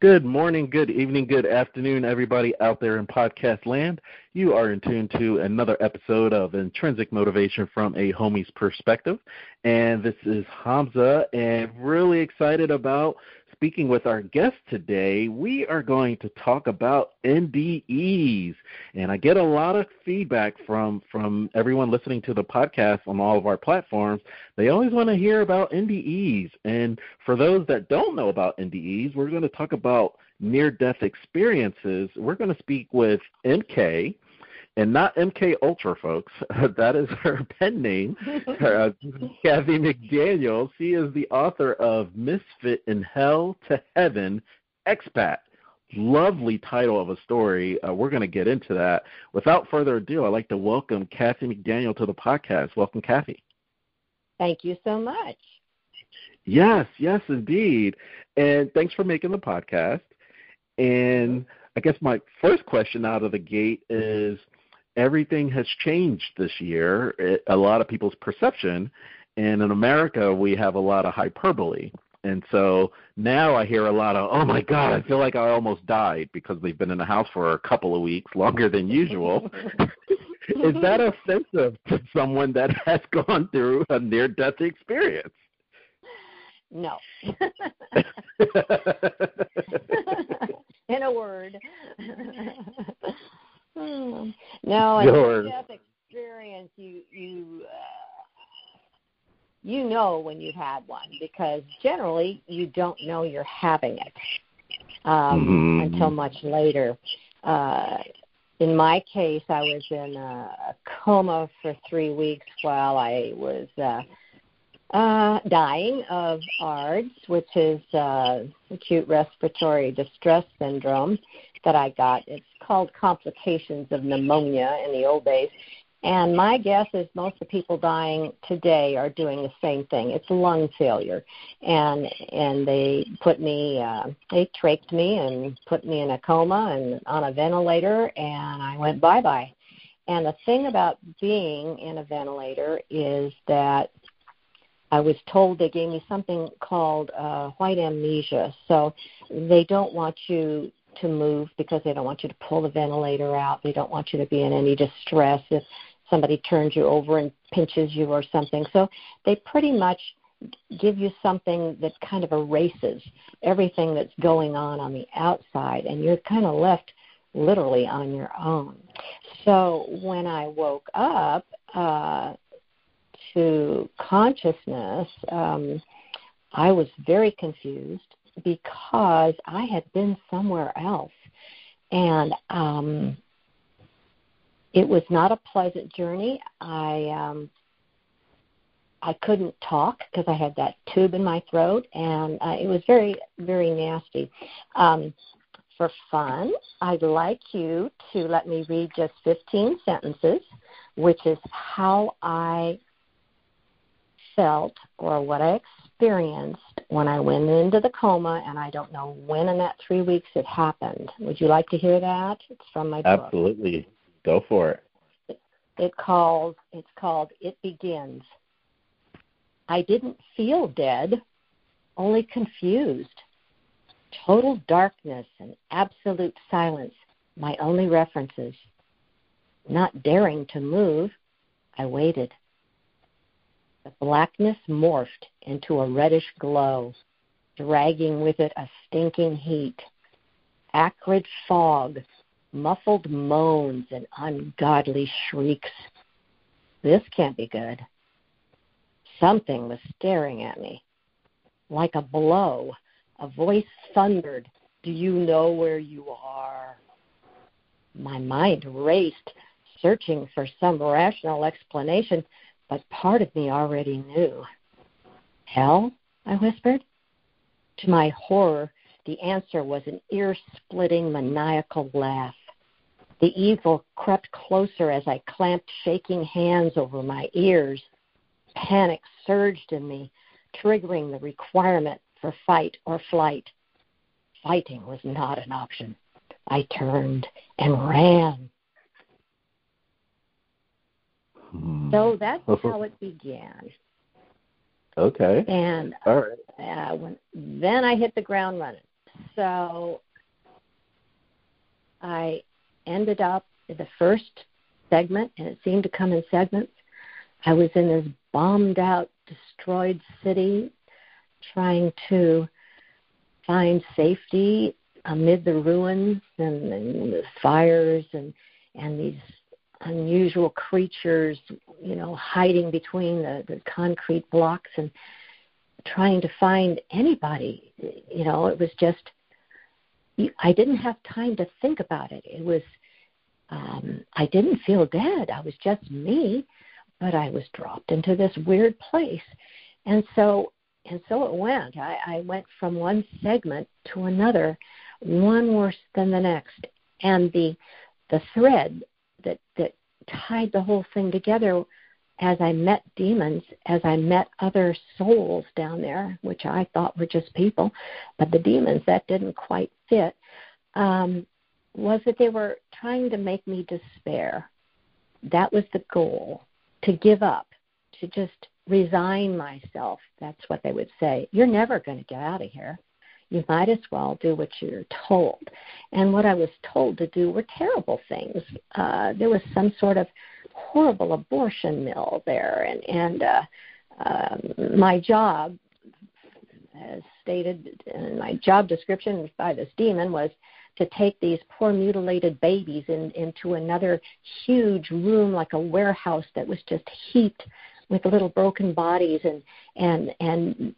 Good morning, good evening, good afternoon, everybody out there in podcast land. You are in tune to another episode of Intrinsic Motivation from a Homie's Perspective. And this is Hamza, and really excited about speaking with our guest today, we are going to talk about NDEs. And I get a lot of feedback from, from everyone listening to the podcast on all of our platforms. They always want to hear about NDEs. And for those that don't know about NDEs, we're going to talk about near death experiences. We're going to speak with MK and not MK Ultra, folks. that is her pen name, uh, Kathy McDaniel. She is the author of Misfit in Hell to Heaven, Expat. Lovely title of a story. Uh, we're going to get into that. Without further ado, I'd like to welcome Kathy McDaniel to the podcast. Welcome, Kathy. Thank you so much. Yes, yes, indeed. And thanks for making the podcast. And I guess my first question out of the gate is everything has changed this year. It, a lot of people's perception, and in America, we have a lot of hyperbole. And so now I hear a lot of, oh my God, I feel like I almost died because they've been in the house for a couple of weeks, longer than usual. Is that offensive to someone that has gone through a near death experience? No. in a word. Hmm. No, in death experience, you you uh, you know when you've had one because generally you don't know you're having it um, mm-hmm. until much later. Uh, in my case, I was in a coma for three weeks while I was uh, uh, dying of ARDS, which is uh, acute respiratory distress syndrome that I got. It's called complications of pneumonia in the old days. And my guess is most of the people dying today are doing the same thing. It's lung failure, and and they put me, uh, they trached me and put me in a coma and on a ventilator, and I went bye bye. And the thing about being in a ventilator is that I was told they gave me something called uh, white amnesia. So they don't want you to move because they don't want you to pull the ventilator out. They don't want you to be in any distress if somebody turns you over and pinches you or something. So they pretty much give you something that kind of erases everything that's going on on the outside, and you're kind of left literally on your own. So when I woke up uh, to consciousness, um, I was very confused because I had been somewhere else. And um, it was not a pleasant journey. I um, I couldn't talk because I had that tube in my throat, and uh, it was very very nasty. Um, for fun, I'd like you to let me read just 15 sentences, which is how I felt or what I experienced when I went into the coma, and I don't know when in that three weeks it happened. Would you like to hear that? It's from my book. Absolutely. Go for it. It, it calls. It's called "It Begins." I didn't feel dead, only confused. Total darkness and absolute silence, my only references. Not daring to move, I waited. The blackness morphed into a reddish glow, dragging with it a stinking heat. Acrid fog, muffled moans, and ungodly shrieks. This can't be good. Something was staring at me. Like a blow, a voice thundered, Do you know where you are? My mind raced, searching for some rational explanation but part of me already knew. Hell? I whispered. To my horror, the answer was an ear splitting, maniacal laugh. The evil crept closer as I clamped shaking hands over my ears. Panic surged in me, triggering the requirement for fight or flight. Fighting was not an option. I turned and ran. Hmm. So that's how it began. Okay. And all right. Uh, when, then I hit the ground running. so I ended up in the first segment, and it seemed to come in segments. I was in this bombed out, destroyed city trying to find safety amid the ruins and, and the fires and and these unusual creatures, you know, hiding between the, the concrete blocks and trying to find anybody. You know, it was just I didn't have time to think about it. It was um I didn't feel dead. I was just me, but I was dropped into this weird place. And so and so it went. I, I went from one segment to another, one worse than the next. And the the thread that that tied the whole thing together as I met demons, as I met other souls down there, which I thought were just people, but the demons that didn't quite fit, um, was that they were trying to make me despair. That was the goal to give up, to just resign myself. That's what they would say. You're never going to get out of here. You might as well do what you're told. And what I was told to do were terrible things. Uh, there was some sort of horrible abortion mill there, and and uh, um, my job, as stated in my job description by this demon, was to take these poor mutilated babies in, into another huge room like a warehouse that was just heaped with little broken bodies and and and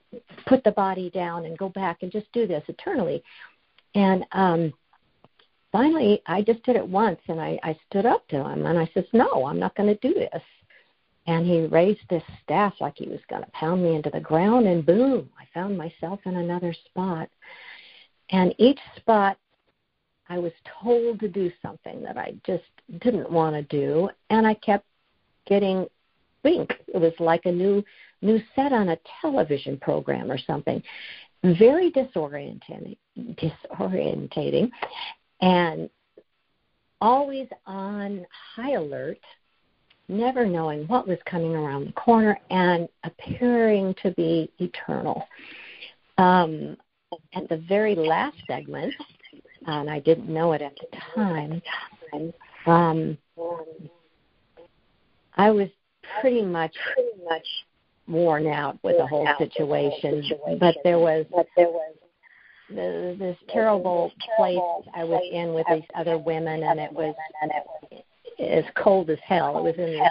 put the body down and go back and just do this eternally. And um finally i just did it once and i i stood up to him and i says no i'm not going to do this. And he raised this staff like he was going to pound me into the ground and boom i found myself in another spot. And each spot i was told to do something that i just didn't want to do. And i kept getting think it was like a new new set on a television program or something. Very disorienting, disorientating, and always on high alert, never knowing what was coming around the corner, and appearing to be eternal. Um, at the very last segment, and I didn't know it at the time, um, I was pretty much pretty much worn out with the whole situation. But there was but there was the, this terrible place I was in with these other women, and it was as cold as hell. It was in this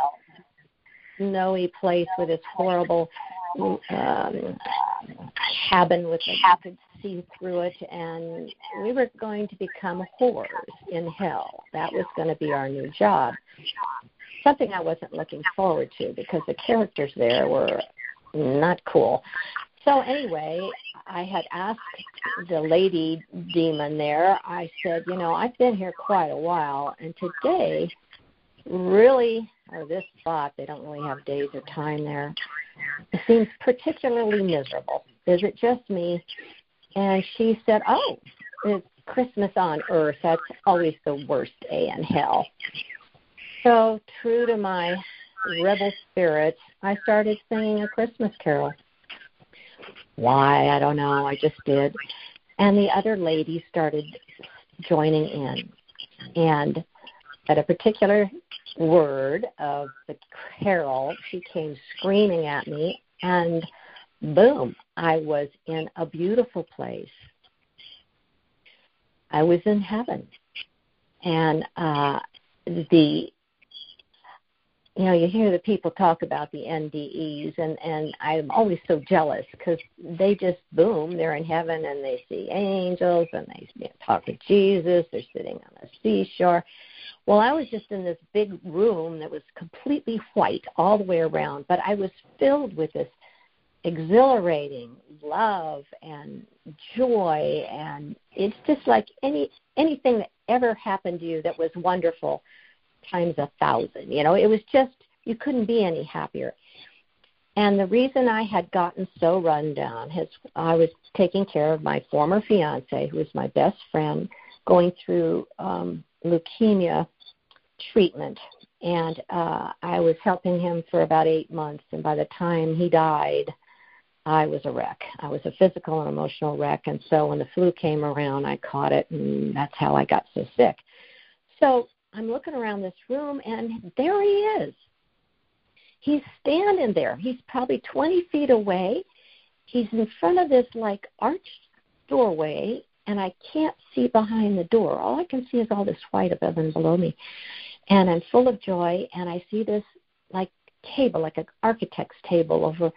snowy place with this horrible um, cabin with a, could see through it, and we were going to become whores in hell. That was going to be our new job something I wasn't looking forward to because the characters there were not cool. So anyway, I had asked the lady demon there. I said, you know, I've been here quite a while, and today, really, or this spot, they don't really have days or time there. It seems particularly miserable. Is it just me? And she said, oh, it's Christmas on Earth. That's always the worst day in hell. So, true to my rebel spirit, I started singing a Christmas carol. Why? I don't know. I just did. And the other ladies started joining in. And at a particular word of the carol, she came screaming at me, and boom, I was in a beautiful place. I was in heaven. And uh, the you know, you hear the people talk about the NDEs, and and I'm always so jealous because they just boom, they're in heaven and they see angels and they you know, talk to Jesus. They're sitting on a seashore. Well, I was just in this big room that was completely white all the way around, but I was filled with this exhilarating love and joy, and it's just like any anything that ever happened to you that was wonderful times a thousand. You know, it was just, you couldn't be any happier. And the reason I had gotten so run down is I was taking care of my former fiance, who was my best friend, going through um, leukemia treatment. And uh, I was helping him for about eight months. And by the time he died, I was a wreck. I was a physical and emotional wreck. And so when the flu came around, I caught it, and that's how I got so sick. So I'm looking around this room, and there he is. He's standing there. He's probably 20 feet away. He's in front of this like arched doorway, and I can't see behind the door. All I can see is all this white above and below me. And I'm full of joy, and I see this like table, like an architect's table over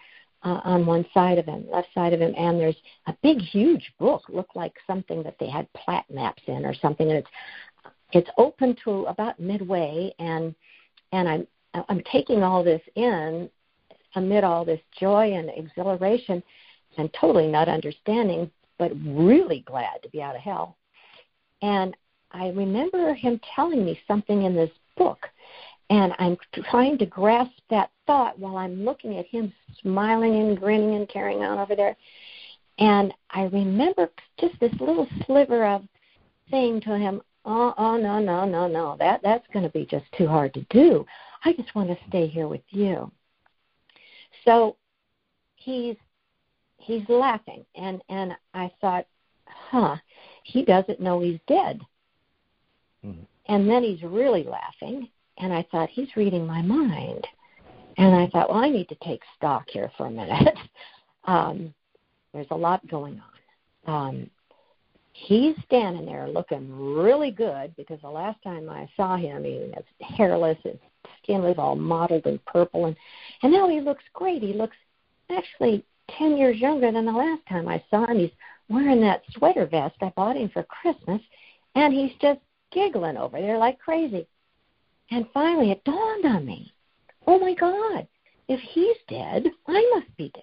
uh, on one side of him, left side of him, and there's a big, huge book, looked like something that they had plat maps in or something, and it's it's open to about midway, and and I'm I'm taking all this in amid all this joy and exhilaration, and totally not understanding, but really glad to be out of hell. And I remember him telling me something in this book and I'm trying to grasp that thought while I'm looking at him smiling and grinning and carrying on over there. And I remember just this little sliver of saying to him, "Oh, oh no, no, no, no. That that's going to be just too hard to do. I just want to stay here with you." So he's he's laughing, and and I thought, "Huh, he doesn't know he's dead." Mm-hmm. And then he's really laughing, and I thought, he's reading my mind. And I thought, well, I need to take stock here for a minute. um, there's a lot going on. Um, he's standing there looking really good because the last time I saw him, he was hairless, his skin was all mottled and purple, and and now he looks great. He looks actually ten years younger than the last time I saw him. He's wearing that sweater vest I bought him for Christmas, and he's just giggling over there like crazy. And finally, it dawned on me oh my God, if he's dead, I must be dead.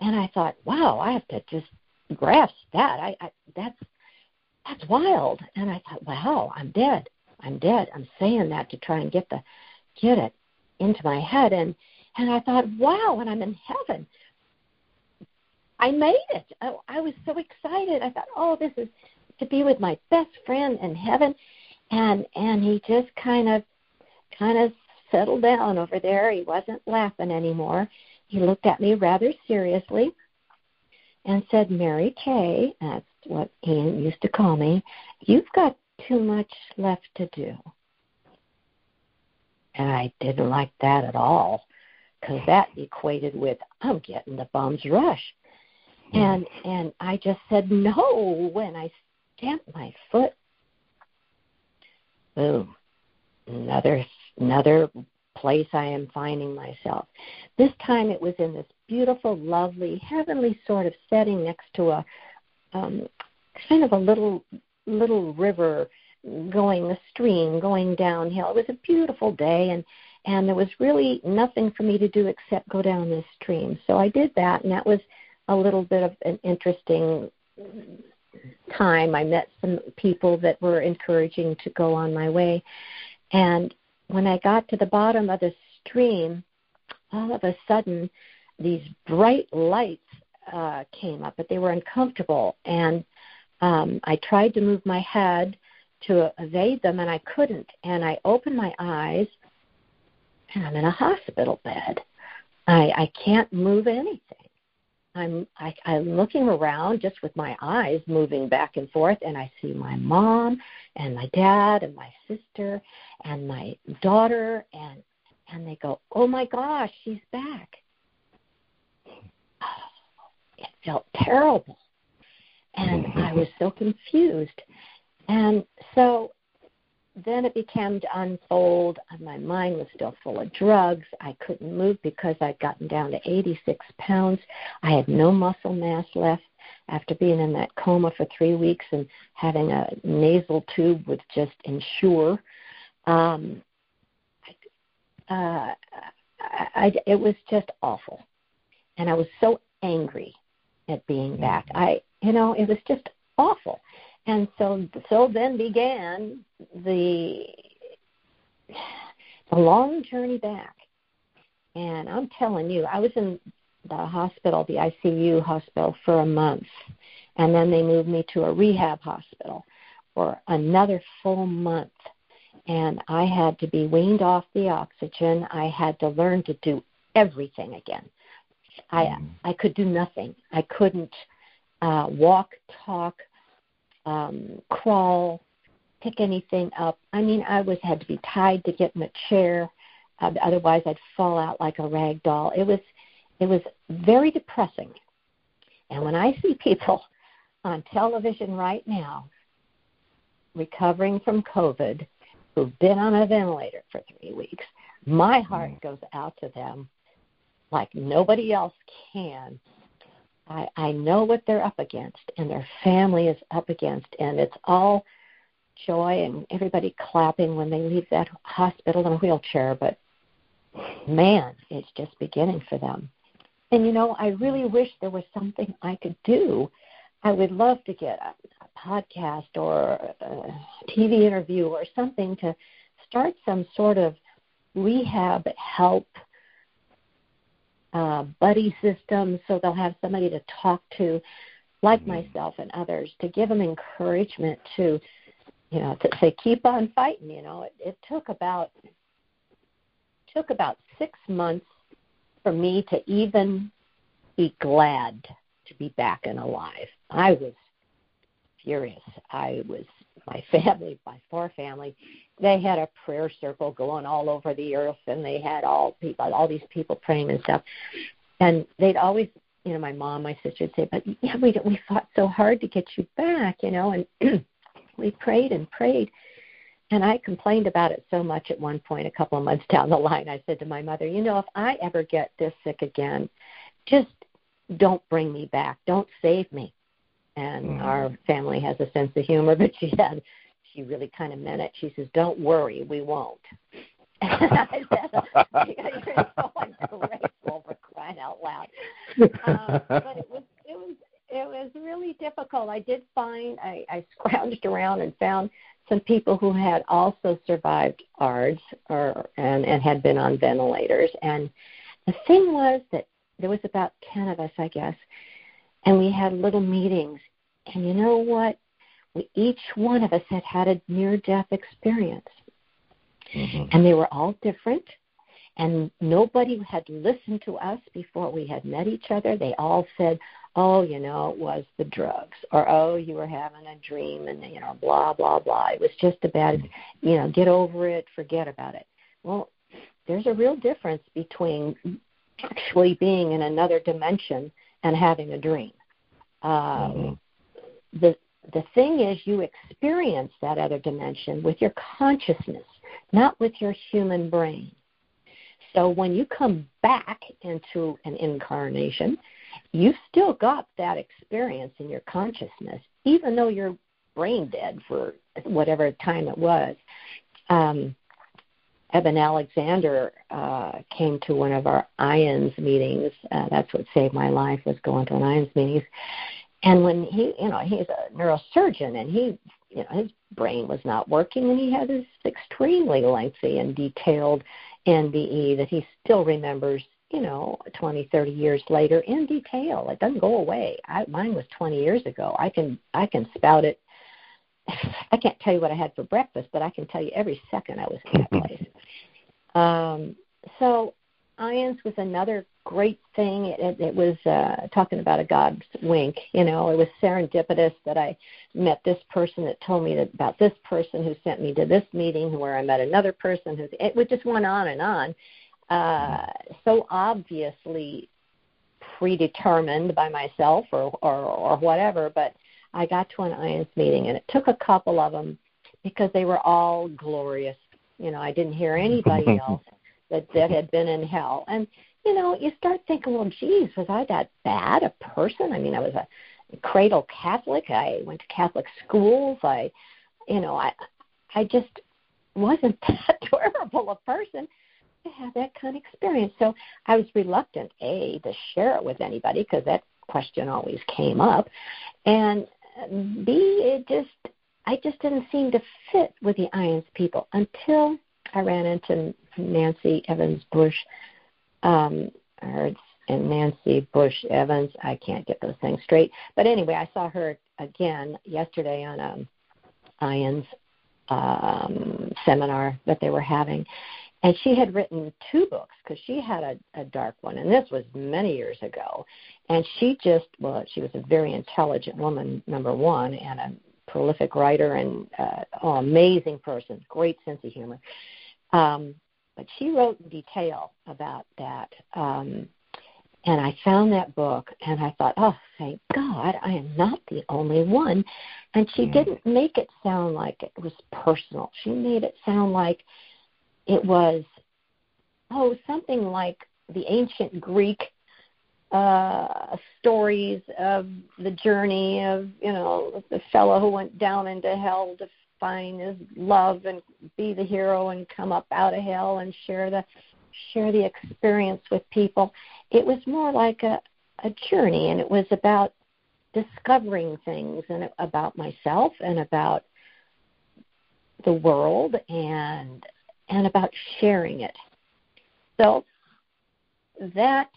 And I thought, wow, I have to just grasp that. I, I that's that's wild. And I thought, wow, I'm dead. I'm dead. I'm saying that to try and get the get it into my head. And and I thought, wow, and I'm in heaven. I made it. I, I was so excited. I thought, oh, this is to be with my best friend in heaven. And and he just kind of kind of settled down over there. He wasn't laughing anymore. He looked at me rather seriously and said, Mary Kay, that's what he used to call me, you've got too much left to do. And I didn't like that at all because that equated with I'm getting the bum's rush. And and I just said no when I stamped my foot. Boom. Another another place I am finding myself. This time it was in this beautiful, lovely, heavenly sort of setting next to a um, kind of a little little river going a stream going downhill. It was a beautiful day and and there was really nothing for me to do except go down this stream. So I did that and that was a little bit of an interesting time. I met some people that were encouraging to go on my way. And when I got to the bottom of the stream, all of a sudden these bright lights uh, came up, but they were uncomfortable. And um, I tried to move my head to evade them, and I couldn't. And I opened my eyes, and I'm in a hospital bed. I, I can't move anything. I'm I, I'm looking around just with my eyes moving back and forth, and I see my mom and my dad and my sister and my daughter, and and they go, "Oh my gosh, she's back." It felt terrible, and I was so confused, and so then it began to unfold. My mind was still full of drugs. I couldn't move because I'd gotten down to 86 pounds. I had no muscle mass left after being in that coma for three weeks and having a nasal tube with just Ensure. Um, uh, I, I, it was just awful, and I was so angry at being mm-hmm. back. I, you know, it was just awful. And so, so then began the the long journey back. And I'm telling you, I was in the hospital, the ICU hospital, for a month, and then they moved me to a rehab hospital for another full month. And I had to be weaned off the oxygen. I had to learn to do everything again I mm. I could do nothing. I couldn't uh, walk, talk, um, crawl, pick anything up. I mean, I was had to be tied to get in a chair. Uh, otherwise, I'd fall out like a rag doll. It was it was very depressing. And when I see people on television right now recovering from COVID who've been on a ventilator for three weeks, my heart mm. goes out to them like nobody else can. I, I know what they're up against and their family is up against, and it's all joy and everybody clapping when they leave that hospital in a wheelchair. But man, it's just beginning for them. And you know, I really wish there was something I could do. I would love to get a, a podcast or a TV interview or something to start some sort of rehab help uh, buddy system so they'll have somebody to talk to like mm-hmm. myself and others to give them encouragement to you know to say keep on fighting you know? It, it took about took about six months for me to even be glad to be back and alive. I was furious. I was my family my four family they had a prayer circle going all over the earth and they had all people all these people praying and stuff and they'd always you know my mom my sister would say but yeah we we fought so hard to get you back you know and we prayed and prayed and I complained about it so much at one point, a couple of months down the line. I said to my mother, You know, if I ever get this sick again, just don't bring me back. Don't save me. And mm-hmm. our family has a sense of humor, but she had she really kind of meant it. She says, "Don't worry, we won't." and I said, "You're so ungrateful for crying out loud." Um, but it was it was it was really difficult. I did find I, I scrounged around and found some people who had also survived ARDS or and and had been on ventilators. And the thing was that there was about ten of us, I guess, and we had little meetings. And you know what? We, each one of us had had a near death experience. Mm-hmm. And they were all different. And nobody had listened to us before we had met each other. They all said, oh, you know, it was the drugs, or oh, you were having a dream, and you know, blah blah blah. It was just a bad, you know, get over it, forget about it. Well, there's a real difference between actually being in another dimension and having a dream. Um, mm-hmm. The the thing is, you experience that other dimension with your consciousness, not with your human brain. So when you come back into an incarnation, you've still got that experience in your consciousness, even though you're brain dead for whatever time it was. Um, Eben Alexander uh, came to one of our IANDS meetings. Uh, that's what saved my life was going to an IANDS meetings. And when he, you know, he's a neurosurgeon and he, you know, his brain was not working and he had this extremely lengthy and detailed NDE that he still remembers, you know, 20, 30 years later in detail. It doesn't go away. I, mine was 20 years ago. I can, I can spout it. I can't tell you what I had for breakfast, but I can tell you every second I was in that place. Um, so IANDS was another great thing. It, it, it was uh, talking about a God's wink. You know, it was serendipitous that I met this person that told me that, about this person who sent me to this meeting where I met another person who it just went on and on. Uh, so obviously predetermined by myself or, or or whatever, but I got to an IANDS meeting and it took a couple of them because they were all glorious. You know, I didn't hear anybody else that that had been in hell. And you know, you start thinking, well, geez, was I that bad a person? I mean, I was a cradle Catholic. I went to Catholic schools. I, you know, I, I just wasn't that terrible a person to have that kind of experience. So I was reluctant, a, to share it with anybody because that question always came up, and b, it just, I just didn't seem to fit with the IANDS people until I ran into Nancy Evans Bush, um, or and Nancy Bush Evans. I can't get those things straight. But anyway, I saw her again yesterday on a um, IANDS um, seminar that they were having, And she had written two books because she had a, a dark one, and this was many years ago. And she just, well, she was a very intelligent woman, number one, and a prolific writer and uh, oh, amazing person, great sense of humor. Um, but she wrote in detail about that. Um, and I found that book and I thought, oh, thank God I am not the only one. And she mm. didn't make it sound like it was personal. She made it sound like it was, oh, something like the ancient Greek uh stories of the journey of you know the fellow who went down into hell to find his love and be the hero and come up out of hell and share the share the experience with people it was more like a a journey and it was about discovering things and about myself and about the world and and about sharing it so that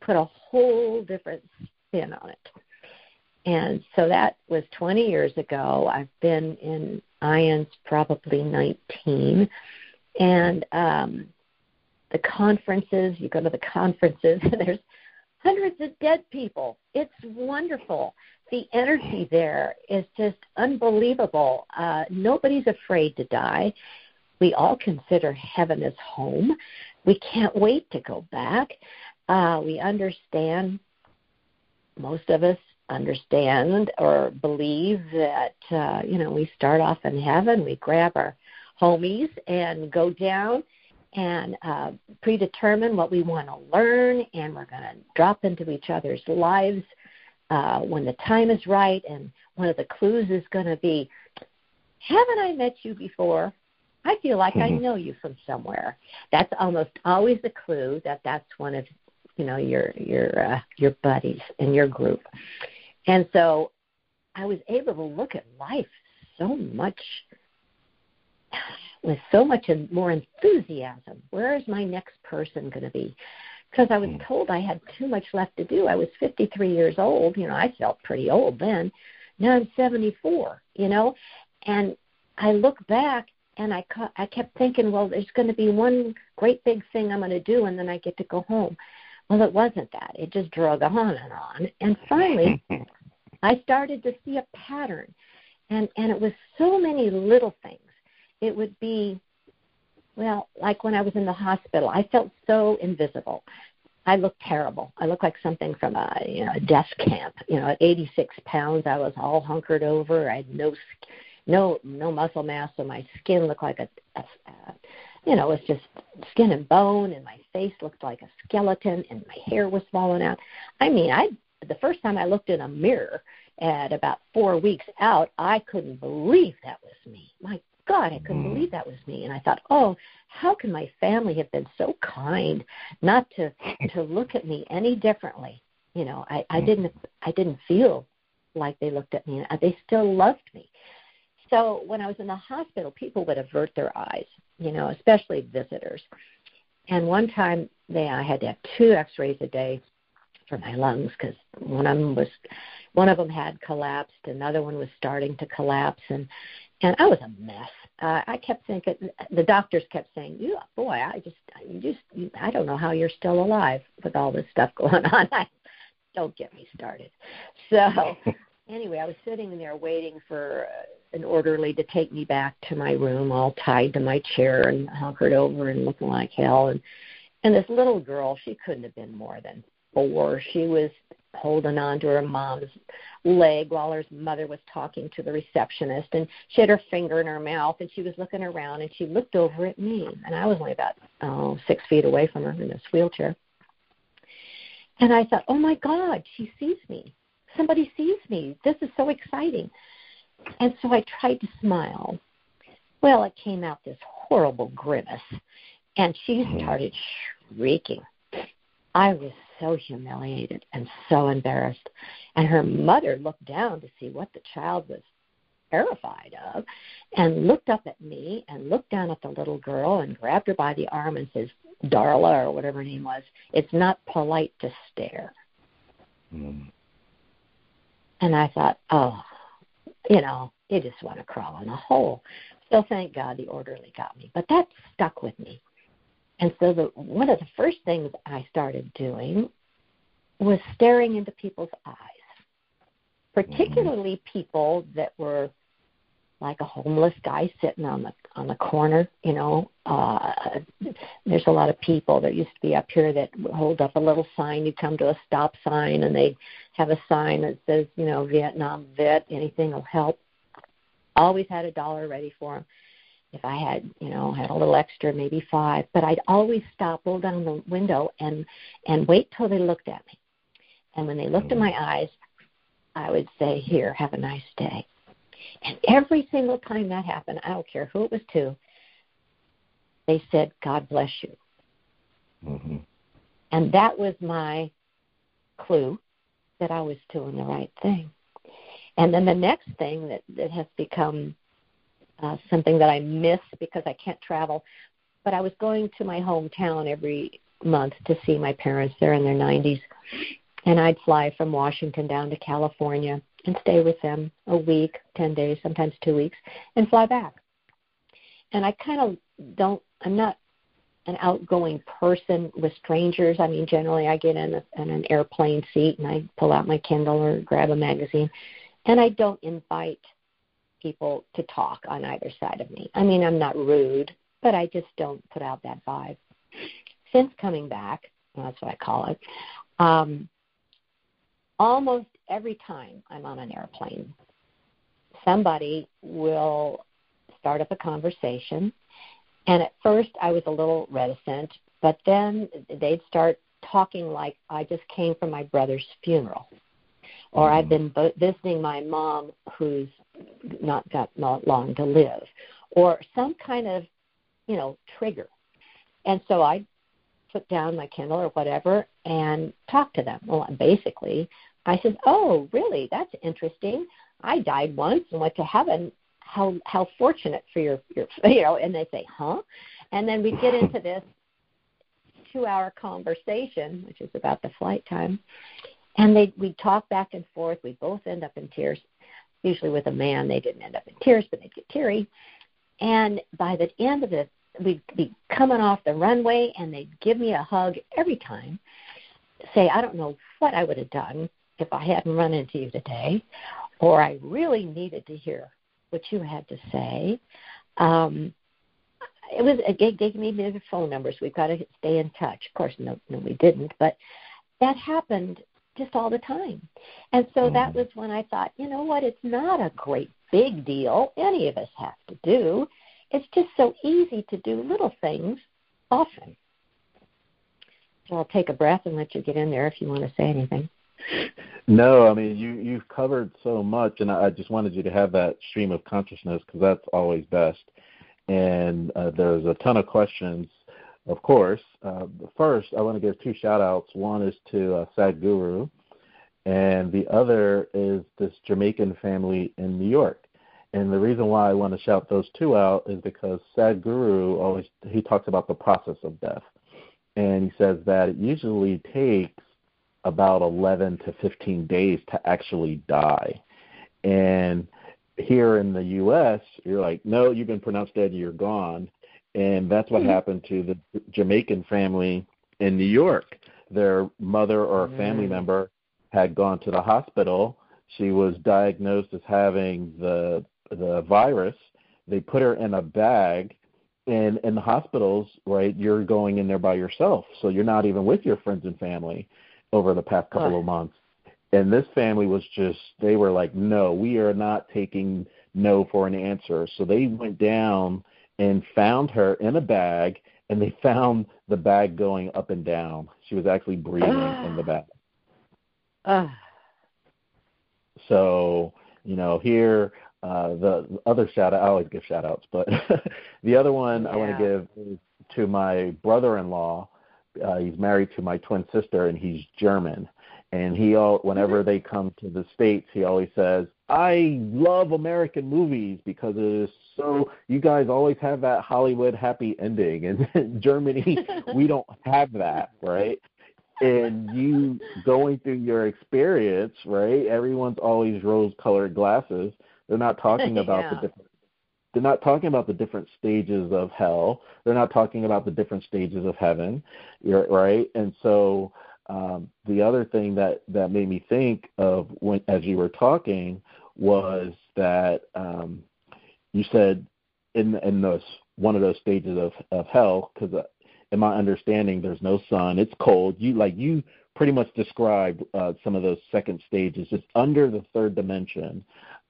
put a whole different spin on it. And so that was 20 years ago. I've been in IANDS probably 19. And um, the conferences, you go to the conferences, and there's hundreds of dead people. It's wonderful. The energy there is just unbelievable. Uh, nobody's afraid to die. We all consider heaven as home. We can't wait to go back. Uh, we understand, most of us understand or believe that, uh, you know, we start off in heaven, we grab our homies and go down and uh, predetermine what we want to learn, and we're going to drop into each other's lives uh, when the time is right. And one of the clues is going to be, haven't I met you before? I feel like mm-hmm. I know you from somewhere. That's almost always the clue that that's one of you know your your uh, your buddies and your group. And so i was able to look at life so much with so much more enthusiasm. Where is my next person going to be? Because i was hmm. told i had too much left to do. I was 53 years old you know i felt pretty old then. Now i'm 74 you know? And i look back and I, I kept thinking, well, there's going to be one great big thing I'm going to do, and then I get to go home. Well, it wasn't that. It just drug on and on. And finally, I started to see a pattern. And, and it was so many little things. It would be, well, like when I was in the hospital, I felt so invisible. I looked terrible. I looked like something from a you know a death camp. You know, at 86 pounds, I was all hunkered over. I had no no no muscle mass, so my skin looked like a, a, a you know, it was just skin and bone, and my face looked like a skeleton, and my hair was falling out. I mean, I the first time I looked in a mirror at about four weeks out, I couldn't believe that was me. My God, I couldn't mm. believe that was me. And I thought, oh, how can my family have been so kind not to to look at me any differently? You know, I, I mm. didn't I didn't feel like they looked at me. And they still loved me. So when I was in the hospital, people would avert their eyes you know, especially visitors. And one time they I had to have two X-rays a day for my lungs because one of them was one of them had collapsed, another one was starting to collapse, and and I was a mess. Uh, I kept thinking the doctors kept saying, "You boy, I just you just you, I don't know how you're still alive with all this stuff going on." I, don't get me started. So anyway, I was sitting there waiting for an orderly to take me back to my room, all tied to my chair and hunkered over and looking like hell. And and this little girl, she couldn't have been more than four. She was holding on to her mom's leg while her mother was talking to the receptionist and she had her finger in her mouth and she was looking around and she looked over at me and I was only about oh six feet away from her in this wheelchair. And I thought, Oh my God, she sees me. Somebody sees me. This is so exciting. And so I tried to smile. Well, it came out this horrible grimace, and she hmm. started shrieking. I was so humiliated and so embarrassed. And her mother looked down to see what the child was terrified of and looked up at me and looked down at the little girl and grabbed her by the arm and says, Darla, or whatever her name was, it's not polite to stare. Mm. And I thought, oh, you know, you just want to crawl in a hole. So thank God the orderly got me. But that stuck with me. And so the one of the first things I started doing was staring into people's eyes, mm-hmm. particularly people that were like a homeless guy sitting on the on the corner. You know, uh, there's a lot of people that used to be up here that hold up a little sign. You come to a stop sign, and they have a sign that says, you know, Vietnam vet, anything will help. Always had a dollar ready for them. If I had, you know, had a little extra, maybe five, but I'd always stop, roll down the window, and and wait till they looked at me. And when they looked in my eyes, I would say, "Here, have a nice day." And every single time that happened, I don't care who it was to, they said, God bless you. Mm-hmm. And that was my clue that I was doing the right thing. And then the next thing that, that has become uh, something that I miss because I can't travel, but I was going to my hometown every month to see my parents. They're in their 90s. And I'd fly from Washington down to California and stay with them a week, 10 days, sometimes two weeks, and fly back. And I kind of don't, I'm not an outgoing person with strangers. I mean, generally I get in, a, in an airplane seat and I pull out my Kindle or grab a magazine, and I don't invite people to talk on either side of me. I mean, I'm not rude, but I just don't put out that vibe. Since coming back, that's what I call it, um, almost every time I'm on an airplane, somebody will start up a conversation. And at first, I was a little reticent, but then they'd start talking like I just came from my brother's funeral, or I've mm-hmm. been visiting my mom who's not got not long to live, or some kind of, you know, trigger. And so I put down my Kindle or whatever and talk to them. Well, basically, I said, "Oh, really? That's interesting. I died once and went to heaven. How how fortunate for your your you know." And they say, "Huh?" And then we get into this two-hour conversation, which is about the flight time, and they we talk back and forth. We both end up in tears. Usually with a man, they didn't end up in tears, but they'd get teary. And by the end of it, we'd be coming off the runway, and they'd give me a hug every time. Say, I don't know what I would have done if I hadn't run into you today, or I really needed to hear what you had to say. Um, it was they gave me the phone numbers. We've got to stay in touch. Of course, no, no, we didn't, but that happened just all the time. And so mm. that was when I thought, you know what? It's not a great big deal. Any of us have to do. It's just so easy to do little things often. So I'll take a breath and let you get in there if you want to say anything. No, I mean you you've covered so much, and I just wanted you to have that stream of consciousness because that's always best. And uh, there's a ton of questions, of course. Uh, first, I want to give two shout outs. One is to uh, Sadhguru, and the other is this Jamaican family in New York. And the reason why I want to shout those two out is because Sadhguru always he talks about the process of death, and he says that it usually takes about 11 to 15 days to actually die. And here in the U.S., you're like, no, you've been pronounced dead, you're gone. And that's what mm-hmm. happened to the Jamaican family in New York. Their mother or a family mm-hmm. member had gone to the hospital. She was diagnosed as having the the virus. They put her in a bag and in the hospitals, right, you're going in there by yourself. So you're not even with your friends and family over the past couple of months. And this family was just, they were like, no, we are not taking no for an answer. So they went down and found her in a bag, and they found the bag going up and down. She was actually breathing in the bag. Uh. So, you know, here, uh, the other shout out, I always give shout outs, but the other one yeah. I want to give is to my brother in law uh, he's married to my twin sister, and he's German. And he, all, whenever they come to the states, he always says, "I love American movies because it is so. You guys always have that Hollywood happy ending, and in Germany we don't have that, right?" and you going through your experience, right? Everyone's always rose-colored glasses. They're not talking about yeah. the different they're not talking about the different stages of hell. They're not talking about the different stages of heaven, right? And so um, the other thing that that made me think of when as you were talking was that um, you said in in those one of those stages of of hell because uh, in my understanding there's no sun it's cold you like you pretty much described uh, some of those second stages it's under the third dimension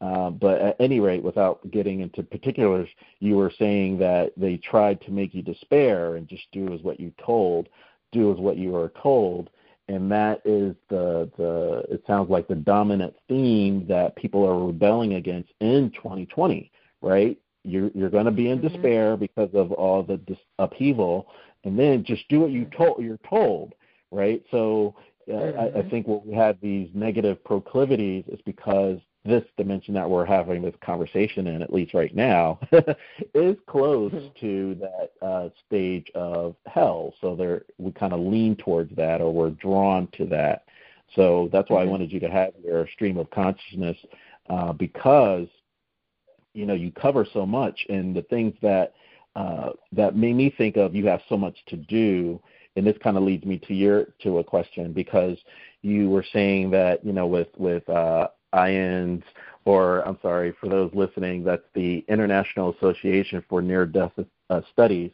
uh, but at any rate without getting into particulars you were saying that they tried to make you despair and just do as what you told do as what you were told and that is the the it sounds like the dominant theme that people are rebelling against in 2020 right you're you're going to be in mm-hmm. despair because of all the dis- upheaval and then just do what you told you're told right so uh, mm-hmm. I, I mm-hmm. think what we have these negative proclivities is because this dimension that we're having this conversation in, at least right now, is close mm-hmm. to that uh, stage of hell. So there, we kind of lean towards that, or we're drawn to that. So that's why mm-hmm. I wanted you to have your stream of consciousness, uh, because you know you cover so much, and the things that uh, that made me think of you have so much to do. And this kind of leads me to your to a question because you were saying that you know with with IANDS, or I'm sorry, for those listening, that's the International Association for Near Death uh, Studies.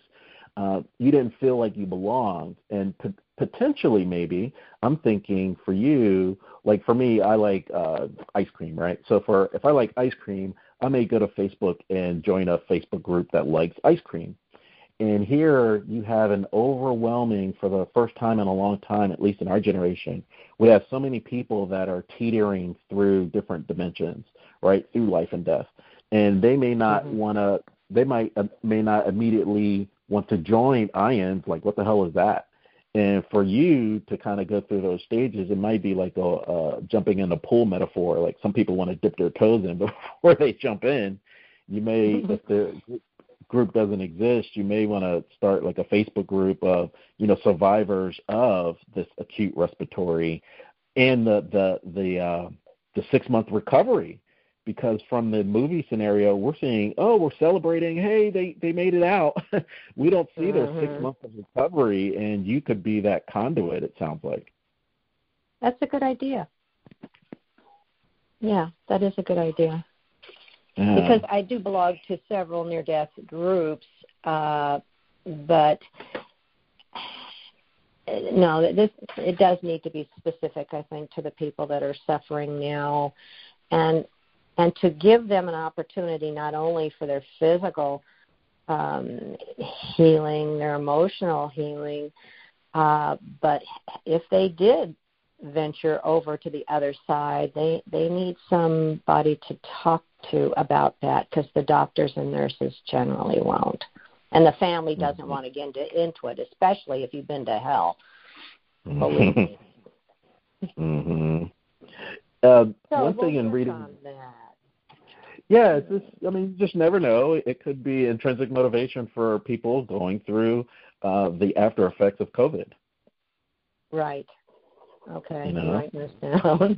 Uh, you didn't feel like you belonged, and potentially, maybe I'm thinking for you, like for me, I like uh, ice cream, right? So for if I like ice cream, I may go to Facebook and join a Facebook group that likes ice cream. And here you have an overwhelming, for the first time in a long time, at least in our generation, we have so many people that are teetering through different dimensions, right, through life and death. And they may not mm-hmm. want to, they might uh, may not immediately want to join IANDS. Like, what the hell is that? And for you to kind of go through those stages, it might be like a uh, jumping in a pool metaphor. Like some people want to dip their toes in before they jump in. You may, mm-hmm. if the group doesn't exist, you may want to start like a Facebook group of you know survivors of this acute respiratory and the the the uh, the six month recovery. Because from the movie scenario, we're seeing, oh, we're celebrating. Hey, they they made it out. we don't see mm-hmm. their six months of recovery, and you could be that conduit. It sounds like. That's a good idea. Yeah, that is a good idea because I do belong to several near death groups, uh, but no, this it does need to be specific. I think to the people that are suffering now, and and to give them an opportunity not only for their physical um, healing, their emotional healing, uh, but if they did venture over to the other side, they they need somebody to talk to about that because the doctors and nurses generally won't, and the family doesn't mm-hmm. want to get into, into it, especially if you've been to hell. Believe me. mm-hmm. Uh, so one thing in reading. Yeah, it's just, I mean, you just never know. It could be intrinsic motivation for people going through uh, the after effects of COVID. Right. Okay, you know? writing this down.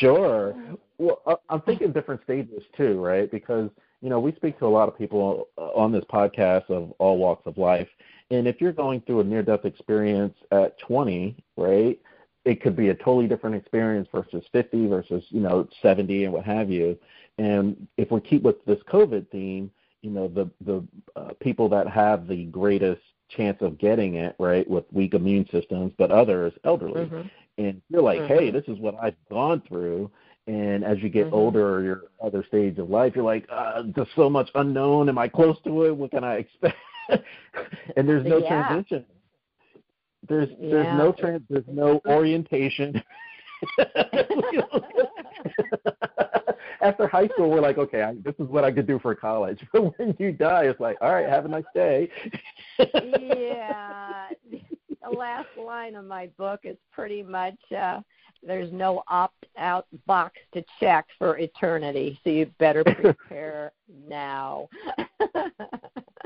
sure. Well, I'm thinking different stages too, right? Because you know we speak to a lot of people on this podcast of all walks of life, and if you're going through a near-death experience at 20, right? It could be a totally different experience versus 50 versus you know 70 and what have you. And if we keep with this COVID theme, you know the the uh, people that have the greatest chance of getting it, right, with weak immune systems, but others elderly. Mm-hmm. And you're like, mm-hmm. hey, this is what I've gone through. And as you get mm-hmm. older, or your other stage of life, you're like, uh, there's so much unknown. Am I close to it? What can I expect? and there's no yeah. transition. There's yeah. there's no trans there's no orientation. After high school, we're like, okay, I, this is what I could do for college. But when you die, it's like, all right, have a nice day. yeah, the last line of my book is pretty much uh, there's no opt out box to check for eternity, so you better prepare now.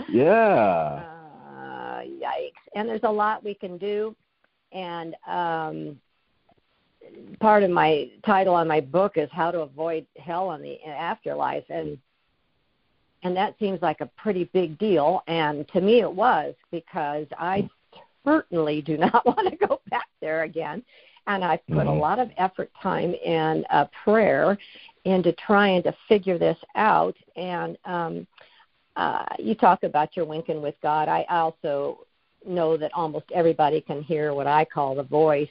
yeah. Uh, yikes. And there's a lot we can do. And um, part of my title on my book is how to avoid hell on the afterlife and and that seems like a pretty big deal. And to me, it was because I certainly do not want to go back there again. And I've put mm-hmm. a lot of effort, time, and uh, prayer into trying to figure this out. And um, uh, you talk about your winking with God. I also know that almost everybody can hear what I call the voice,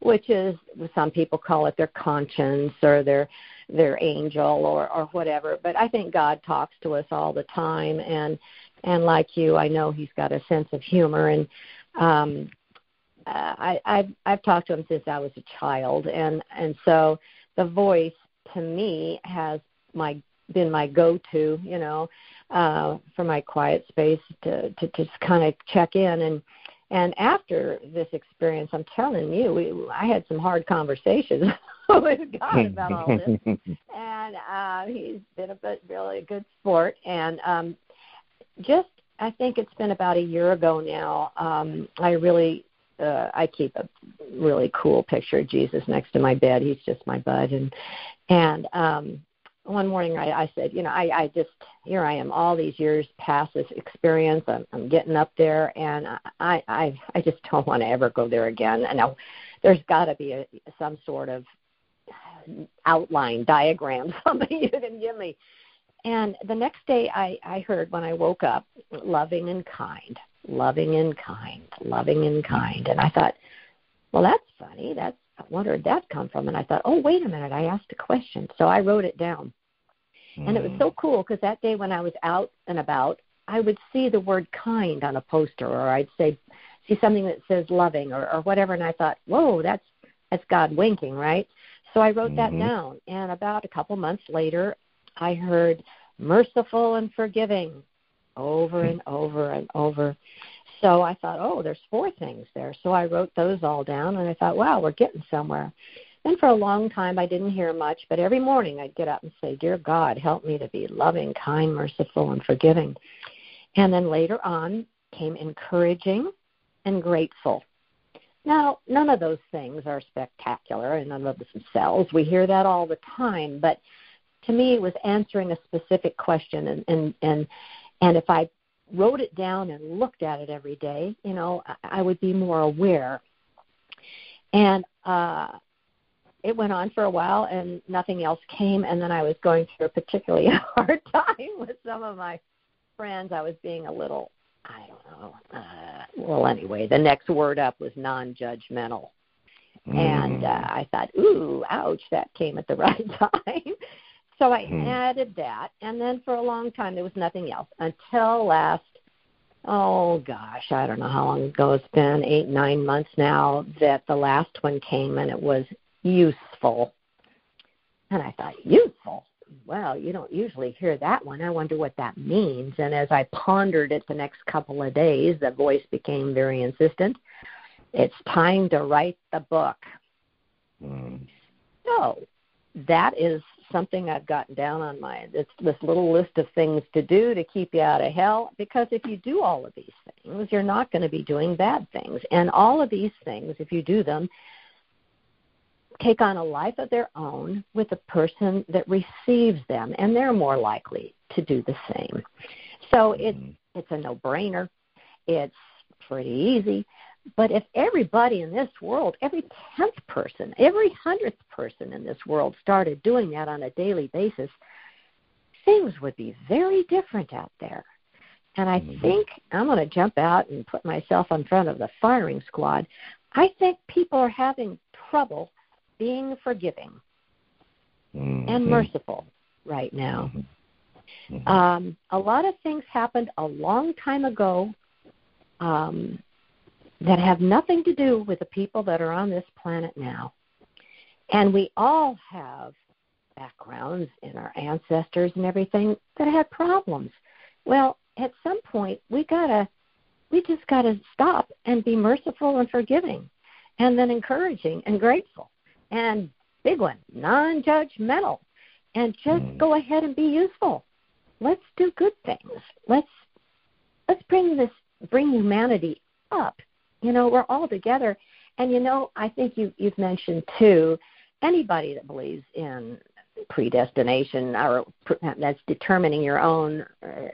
which is some people call it their conscience or their their angel or or whatever. But I think God talks to us all the time, and and like you, I know He's got a sense of humor. And um uh, I, I've I've talked to him since I was a child, and and so the voice to me has my been my go-to, you know, uh, for my quiet space to to just kind of check in and and after this experience, I'm telling you, we, I had some hard conversations with God about all this, and uh, he's been a bit, really a good sport. And um, just, I think it's been about a year ago now. Um, I really uh, I keep a really cool picture of Jesus next to my bed. He's just my bud, and and um, one morning I, I said, you know, I, I just here I am, all these years past this experience. I'm, I'm getting up there, and I I I just don't want to ever go there again. And now there's got to be a, some sort of outline diagram, something you can give me. And the next day, I I heard when I woke up, loving and kind loving and kind, loving and kind. And I thought, well, that's funny. That's Wonder where'd that come from? And I thought, oh, wait a minute, I asked a question. So I wrote it down. Mm. And it was so hmm. cool because that day when I was out and about, I would see the word kind on a poster or I'd say see something that says loving or, or whatever and I thought, Whoa, that's that's God winking, right? So I wrote mm-hmm. that down and about a couple months later I heard merciful and forgiving over and over and over. So I thought, oh, there's four things there. So I wrote those all down, and I thought, wow, we're getting somewhere. Then for a long time, I didn't hear much, but every morning I'd get up and say, Dear God, help me to be loving, kind, merciful, and forgiving. And then later on came encouraging and grateful. Now, none of those things are spectacular and none of themselves. We hear that all the time, but to me it was answering a specific question and, and, and and if I wrote it down and looked at it every day, you know, I, I would be more aware. And uh, it went on for a while, and nothing else came. And then I was going through a particularly hard time with some of my friends. I was being a little, I don't know. Uh, well, anyway, the next word up was non-judgmental. Mm. And uh, I thought, ooh, ouch, that came at the right time. So I hmm. added that, and then for a long time there was nothing else until last, oh gosh, I don't know how long ago it's been, eight, nine months now, that the last one came and it was useful. And I thought, useful? Well, you don't usually hear that one. I wonder what that means. And as I pondered it the next couple of days, the voice became very insistent. It's time to write the book. Mm. So that is something I've gotten down on my it's this little list of things to do to keep you out of hell. Because if you do all of these things, you're not going to be doing bad things. And all of these things, if you do them, take on a life of their own with the person that receives them, and they're more likely to do the same. So it's mm-hmm. it's a no-brainer. It's pretty easy. But if everybody in this world, every tenth person, every hundredth person in this world started doing that on a daily basis, things would be very different out there. And I mm-hmm. think I'm going to jump out and put myself in front of the firing squad. I think people are having trouble being forgiving mm-hmm. and merciful right now. Mm-hmm. mm-hmm. Um, a lot of things happened a long time ago um, that have nothing to do with the people that are on this planet now. And we all have backgrounds in our ancestors and everything that had problems. Well, at some point we gotta we just gotta stop and be merciful and forgiving and then encouraging and grateful. And big one, non judgmental. And just mm. go ahead and be useful. Let's do good things. Let's let's bring this bring humanity up you know, we're all together. And you know, I think you you've mentioned too, anybody that believes in predestination or that's determining your own uh,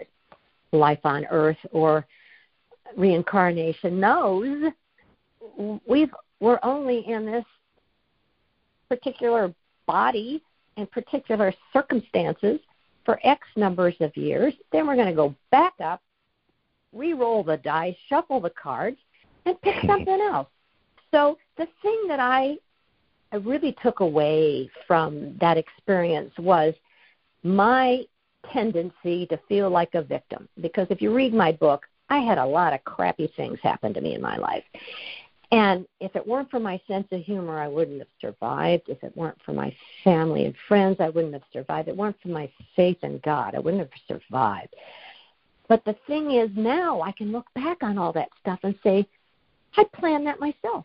life on earth or reincarnation knows we've we're only in this particular body and particular circumstances for X numbers of years. Then we're going to go back up, re-roll the dice, shuffle the cards, and pick something else. So the thing that I I really took away from that experience was my tendency to feel like a victim. Because if you read my book, I had a lot of crappy things happen to me in my life. And if it weren't for my sense of humor, I wouldn't have survived. If it weren't for my family and friends, I wouldn't have survived. If it weren't for my faith in God, I wouldn't have survived. But the thing is, now I can look back on all that stuff and say, I planned that myself.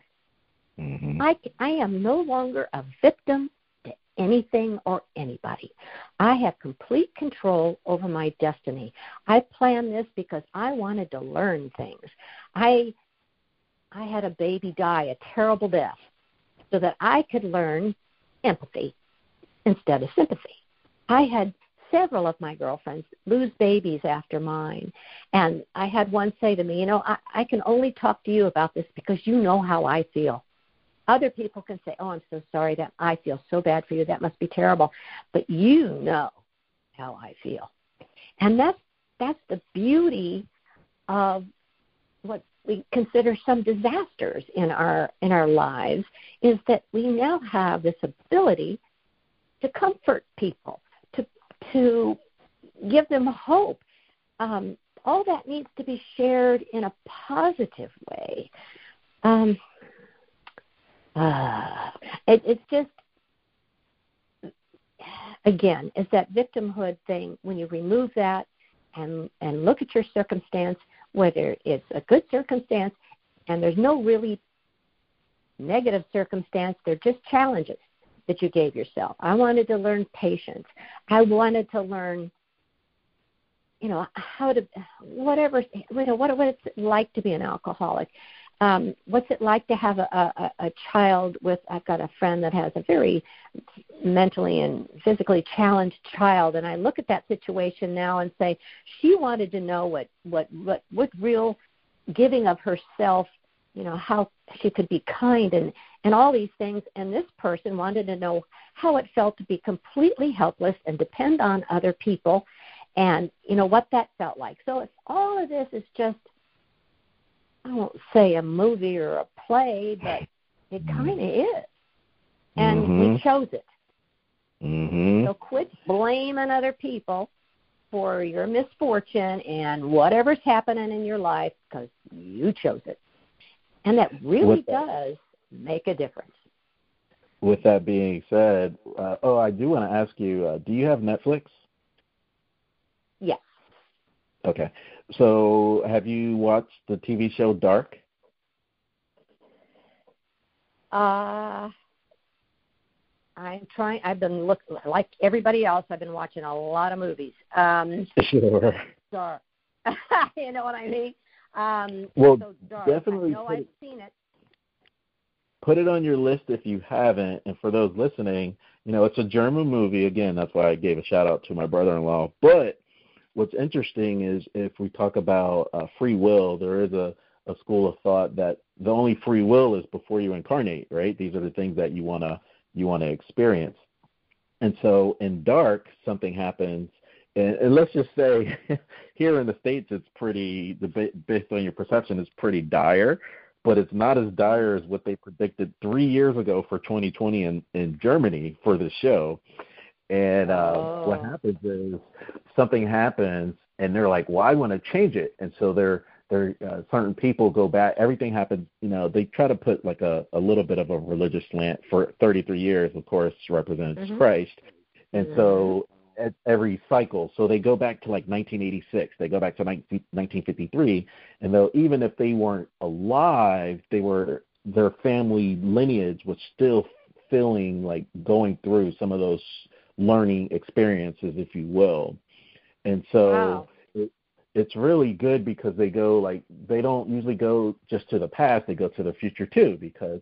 Mm-hmm. I, I am no longer a victim to anything or anybody. I have complete control over my destiny. I planned this because I wanted to learn things. I I had a baby die a terrible death so that I could learn empathy instead of sympathy. I had several of my girlfriends lose babies after mine. And I had one say to me, You know, I, I can only talk to you about this because you know how I feel. Other people can say, "Oh, I'm so sorry that I feel so bad for you. That must be terrible." But you know how I feel. And that's that's the beauty of what we consider some disasters in our in our lives is that we now have this ability to comfort people, to give them hope. Um, all that needs to be shared in a positive way. Um, uh, it, it's just again, it's that victimhood thing. When you remove that and and look at your circumstance, whether it's a good circumstance, and there's no really negative circumstance, they're just challenges that you gave yourself. I wanted to learn patience. I wanted to learn, you know, how to whatever you know what what it's like to be an alcoholic um, what's it like to have a, a, a child with I've got a friend that has a very mentally and physically challenged child and I look at that situation now and say she wanted to know what what what what real giving of herself you know how she could be kind and and all these things and this person wanted to know how it felt to be completely helpless and depend on other people and you know what that felt like so it's all of this is just I won't say a movie or a play, but it mm-hmm. kind of is. And mm-hmm. we chose it. Mm-hmm. So quit blaming other people for your misfortune and whatever's happening in your life because you chose it. And that really that, does make a difference. With that being said, uh, oh, I do want to ask you uh, do you have Netflix? Yes. Okay. So, have you watched the TV show Dark? Uh, I'm trying. I've been look like everybody else. I've been watching a lot of movies. Um, sure. Dark. you know what I mean? Um, well, so dark. definitely. I I've seen it. Put it on your list if you haven't. And for those listening, you know it's a German movie. Again, that's why I gave a shout out to my brother-in-law. But what's interesting is if we talk about uh, free will, there is a, a school of thought that the only free will is before you incarnate, right? These are the things that you wanna you wanna experience. And so in dark, something happens, and, and let's just say here in the states, it's pretty the based on your perception, is pretty dire, but it's not as dire as what they predicted three years ago for 2020 in in Germany for the show. And uh, oh. what happens is something happens, and they're like, "Well, I want to change it," and so they're they're uh, certain people go back. Everything happens. You know, they try to put like a a little bit of a religious slant for 33 years. Of course, represents mm-hmm. Christ, and mm-hmm. so at every cycle. So they go back to like 1986. They go back to 19, 1953, and though even if they weren't alive, they were their family lineage was still feeling like going through some of those learning experiences, if you will. And so wow. it, it's really good because they go like they don't usually go just to the past; they go to the future too. Because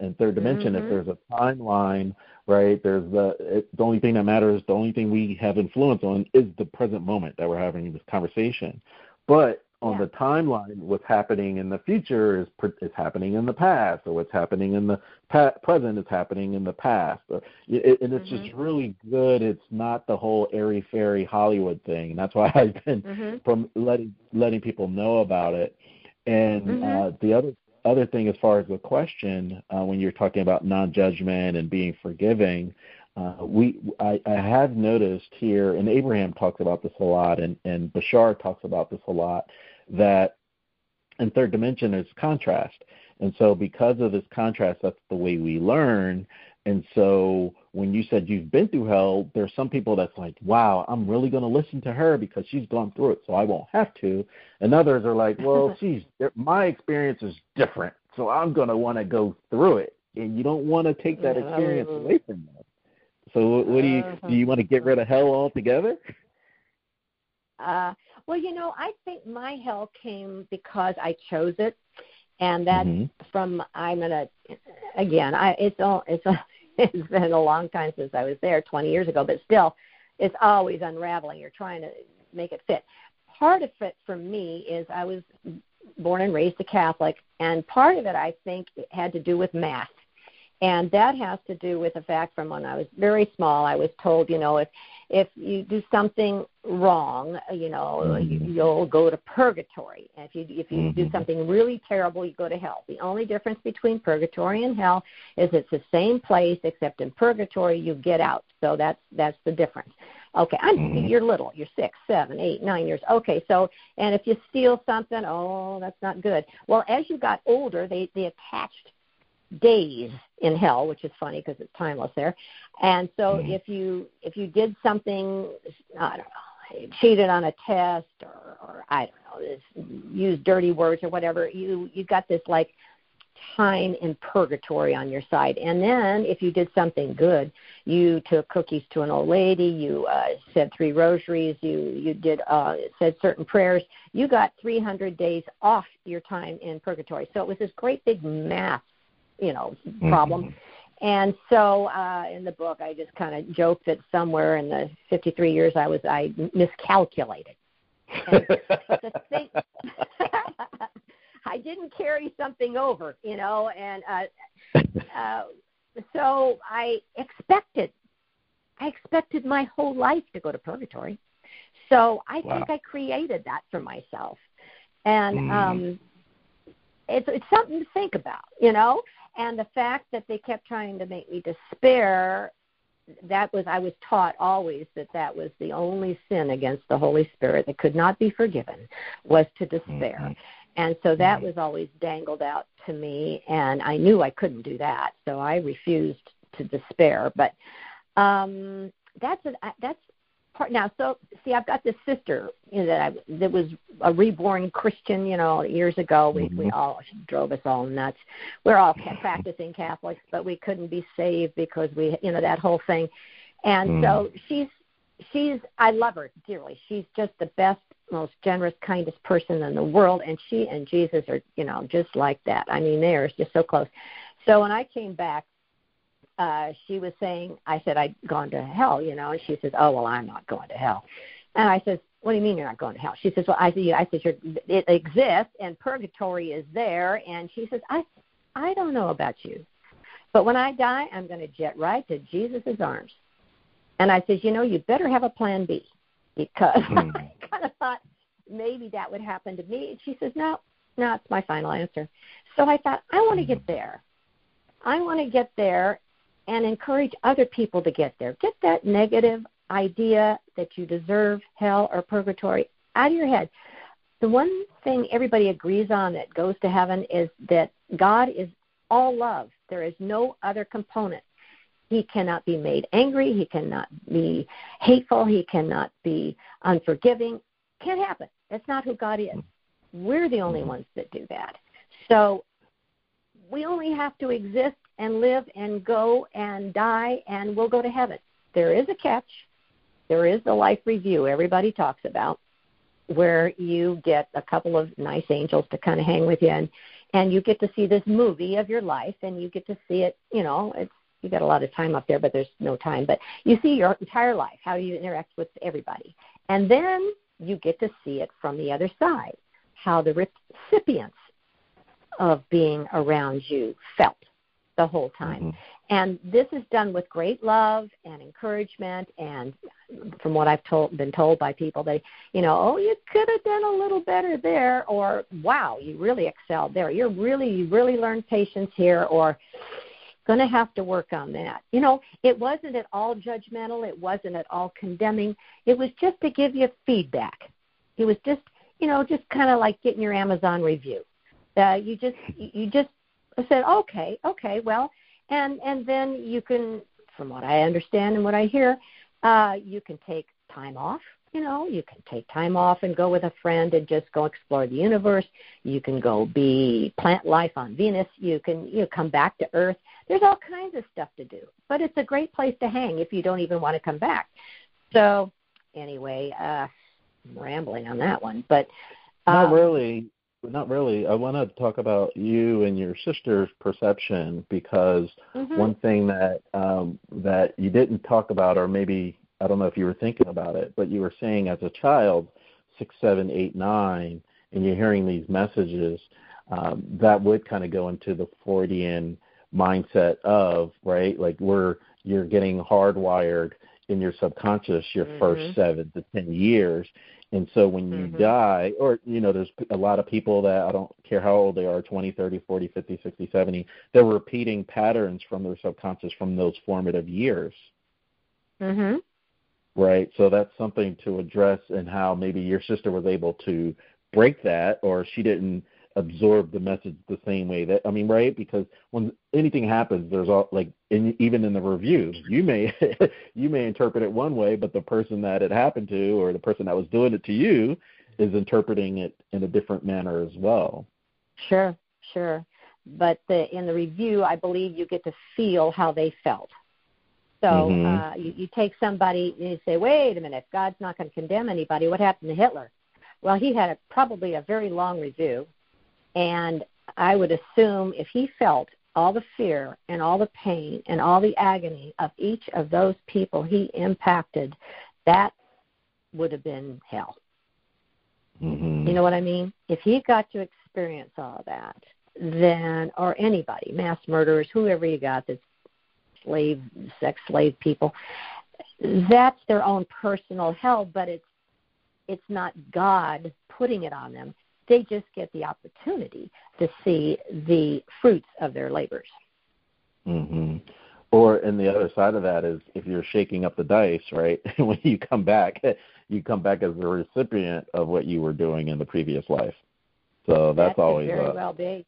in third dimension. Mm-hmm. If there's a timeline, right? There's the it, the only thing that matters, the only thing we have influence on is the present moment that we're having this conversation. But on yeah. the timeline, what's happening in the future is is happening in the past, or what's happening in the pa- present is happening in the past. Or, it, and it's mm-hmm. just really good. It's not the whole airy fairy Hollywood thing. And that's why I've been mm-hmm. from letting letting people know about it. And mm-hmm. uh, the other other thing, as far as the question, uh, when you're talking about non-judgment and being forgiving, uh, we I, I have noticed here, and Abraham talks about this a lot, and and Bashar talks about this a lot that in third dimension is contrast. And so because of this contrast, that's the way we learn. And so when you said you've been through hell, there's some people that's like, wow, I'm really going to listen to her because she's gone through it, so I won't have to. And others are like, well, she's my experience is different, so I'm going to want to go through it. And you don't want to take that experience away from them. So what do you do? You want to get rid of hell altogether? Uh, well, you know, I think my hell came because I chose it, and that mm-hmm. from I'm gonna again. I it's all it's it's been a long time since I was there, 20 years ago, but still, it's always unraveling. You're trying to make it fit. Part of it for me is I was born and raised a Catholic, and part of it I think it had to do with math and that has to do with the fact from when I was very small, I was told, you know, if if you do something wrong, you know, mm-hmm. you'll go to purgatory. If you if you mm-hmm. do something really terrible, you go to hell. The only difference between purgatory and hell is it's the same place, except in purgatory you get out. So that's that's the difference. Okay, I'm mm-hmm. you're little, you're six, seven, eight, nine years. Okay, so and if you steal something, oh, that's not good. Well, as you got older, they they attached days in hell, which is funny because it's timeless there. And so mm-hmm. if you if you did something, I don't know, cheated on a test or, or I don't know, used dirty words or whatever, you you got this like time in purgatory on your side. And then if you did something good, you took cookies to an old lady, you uh, said three rosaries, you you did uh, said certain prayers, you got 300 days off your time in purgatory. So it was this great big math you know problem. Mm-hmm. And so uh, in the book, I just kind of joked that somewhere in the 53 years I was I miscalculated. thing, I didn't carry something over, you know, and uh, uh, so I expected, I expected my whole life to go to purgatory. So I wow. think I created that for myself, and mm. um, it's it's something to think about, you know. And the fact that they kept trying to make me despair, that was, I was taught always that that was the only sin against the Holy Spirit that could not be forgiven was to despair. Mm-hmm. And so that mm-hmm. was always dangled out to me, and I knew I couldn't do that, so I refused to despair. But um, that's a, that's part now. So see, I've got this sister you know, that I that was a reborn Christian. You know, years ago, we mm-hmm. we all she drove us all nuts. We're all practicing Catholics, but we couldn't be saved because we, you know, that whole thing. And mm. so she's she's I love her dearly. She's just the best, most generous, kindest person in the world, and she and Jesus are, you know, just like that. I mean, they are just so close. So when I came back uh, she was saying, I said I'd gone to hell, you know, and she says, oh well, I'm not going to hell. And I says, what do you mean you're not going to hell? She says, well, I said, I said, it exists and purgatory is there. And she says, I, I don't know about you, but when I die, I'm going to jet right to Jesus' arms. And I says, you know, you better have a plan B because mm. I kind of thought maybe that would happen to me. And she says, no, no, it's my final answer. So I thought, I want to get there. I want to get there and encourage other people to get there. Get that negative idea that you deserve hell or purgatory out of your head. The one thing everybody agrees on that goes to heaven is that God is all love. There is no other component. He cannot be made angry. He cannot be hateful. He cannot be unforgiving. Can't happen. That's not who God is. We're the only ones that do that. So we only have to exist and live and go and die and we'll go to heaven. There is a catch. There is the life review everybody talks about. where you get a couple of nice angels to kind of hang with you and and you get to see this movie of your life and you get to see it you know it's you got a lot of time up there but there's no time but you see your entire life how you interact with everybody and then you get to see it from the other side how the recipients of being around you felt the whole time. Mm-hmm. and this is done with great love and encouragement and from what I've told been told by people they you know oh you could have done a little better there or wow you really excelled there. You're really you really learned patience here or going to have to work on that. You know it wasn't at all judgmental. It wasn't at all condemning. It was just to give you feedback. It was just you know just kind of like getting your Amazon review uh, you just you just said okay okay well and and then you can from what I understand and what I hear uh, you can take time off. You know, you can take time off and go with a friend and just go explore the universe. You can go be plant life on Venus. You can you know, come back to Earth. There's all kinds of stuff to do, but it's a great place to hang if you don't even want to come back. So, anyway, uh, I'm rambling on that one, but um, not really. Not really. I want to talk about you and your sister's perception because mm-hmm. one thing that um, that you didn't talk about, or maybe I don't know if you were thinking about it, but you were saying as a child, six, seven, eight, nine, and you're hearing these messages, um, that would kind of go into the Freudian mindset of right, like we're you're getting hardwired in your subconscious your mm-hmm. first seven to ten years and so when you mm-hmm. die, or, you know, there's a lot of people that I don't care how old they are 20, 30, 40, 50, 60, 70 they're repeating patterns from their subconscious from those formative years. hmm Right. So that's something to address and how maybe your sister was able to break that or she didn't absorb the message the same way that I mean, right? Because when anything happens, there's all like, in, even in the reviews, you may you may interpret it one way, but the person that it happened to or the person that was doing it to you is interpreting it in a different manner as well. Sure, sure. But the, in the review, I believe you get to feel how they felt. So mm-hmm. uh, you, you take somebody and you say, wait a minute, God's not going to condemn anybody. What happened to Hitler? Well, he had a, probably a very long review and I would assume if he felt all the fear and all the pain and all the agony of each of those people he impacted, that would have been hell. Mm-hmm. You know what I mean? If he got to experience all of that, then, or anybody, mass murderers, whoever you got that's slave, sex slave people, that's their own personal hell, but it's it's not God putting it on them. They just get the opportunity to see the fruits of their labors. Mm-hmm. Or, and the other side of that is if you're shaking up the dice, right? when you come back, you come back as a recipient of what you were doing in the previous life. So that's that always very a, well be.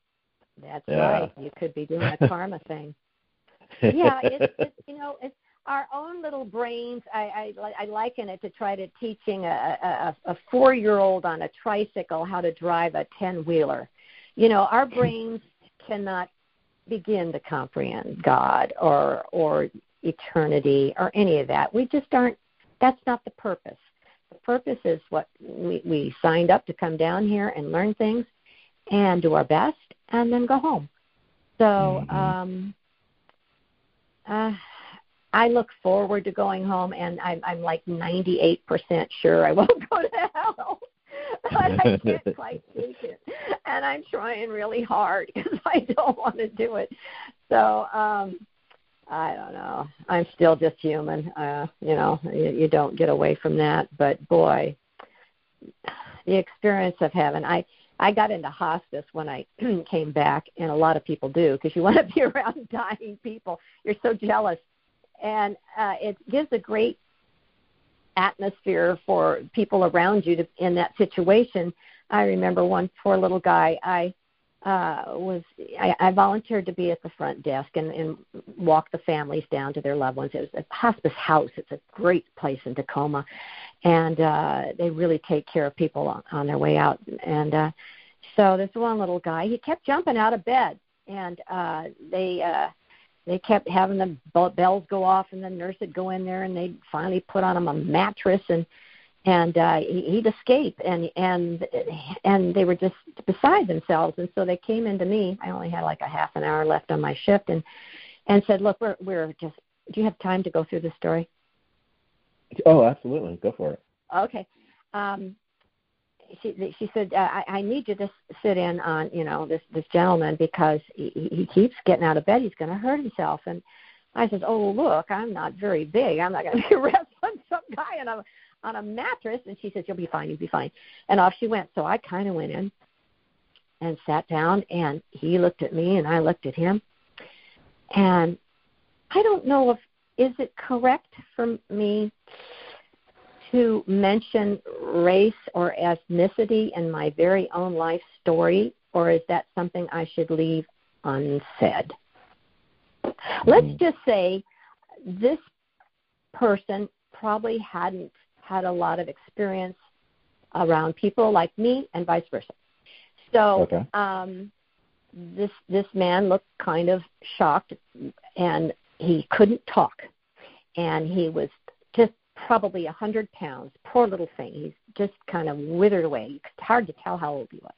That's yeah. right. You could be doing a karma thing. Yeah, it's, it's you know it's our own little brains. I, I, I liken it to try to teaching a, a, a four year old on a tricycle how to drive a ten wheeler. You know, our brains cannot begin to comprehend God or or eternity or any of that. We just aren't. That's not the purpose. The purpose is what we, we signed up to come down here and learn things and do our best and then go home. So, mm-hmm. um, uh, I look forward to going home, and I'm, I'm like 98% sure I won't go to hell. but I can't quite take it, and I'm trying really hard because I don't want to do it. So um, I don't know. I'm still just human. Uh, you know, you, you don't get away from that. But boy, the experience of heaven. I I got into hospice when I came back, and a lot of people do because you want to be around dying people. You're so jealous and uh, it gives a great atmosphere for people around you to, in that situation. I remember one poor little guy. I uh, was I, I volunteered to be at the front desk and, and walk the families down to their loved ones. It was a hospice house. It's a great place in Tacoma, and uh, they really take care of people on, on their way out. And uh, so this one little guy, he kept jumping out of bed, and uh, they. Uh, they kept having the bells go off and the nurse would go in there and they'd finally put on him a mattress and and uh, he, he'd escape, and and and they were just beside themselves, and so they came into me. I only had like a half an hour left on my shift, and and said, "Look, we're we're just. Do you have time to go through the story?" Oh, absolutely. Go for it. Okay. Um, she she said uh, I, I need you to sit in on you know this this gentleman because he, he keeps getting out of bed. He's going to hurt himself. And I said oh look I'm not very big. I'm not going to be wrestling some guy on a on a mattress. And she says you'll be fine. You'll be fine. And off she went. So I kind of went in and sat down and he looked at me and I looked at him. And I don't know if is it correct for me to mention race or ethnicity in my very own life story, or is that something I should leave unsaid? Let's mm-hmm. just say this person probably hadn't had a lot of experience around people like me and vice versa. So okay. um, this this man looked kind of shocked and he couldn't talk and he was probably a hundred pounds. Poor little thing. He's just kind of withered away. It's hard to tell how old he was.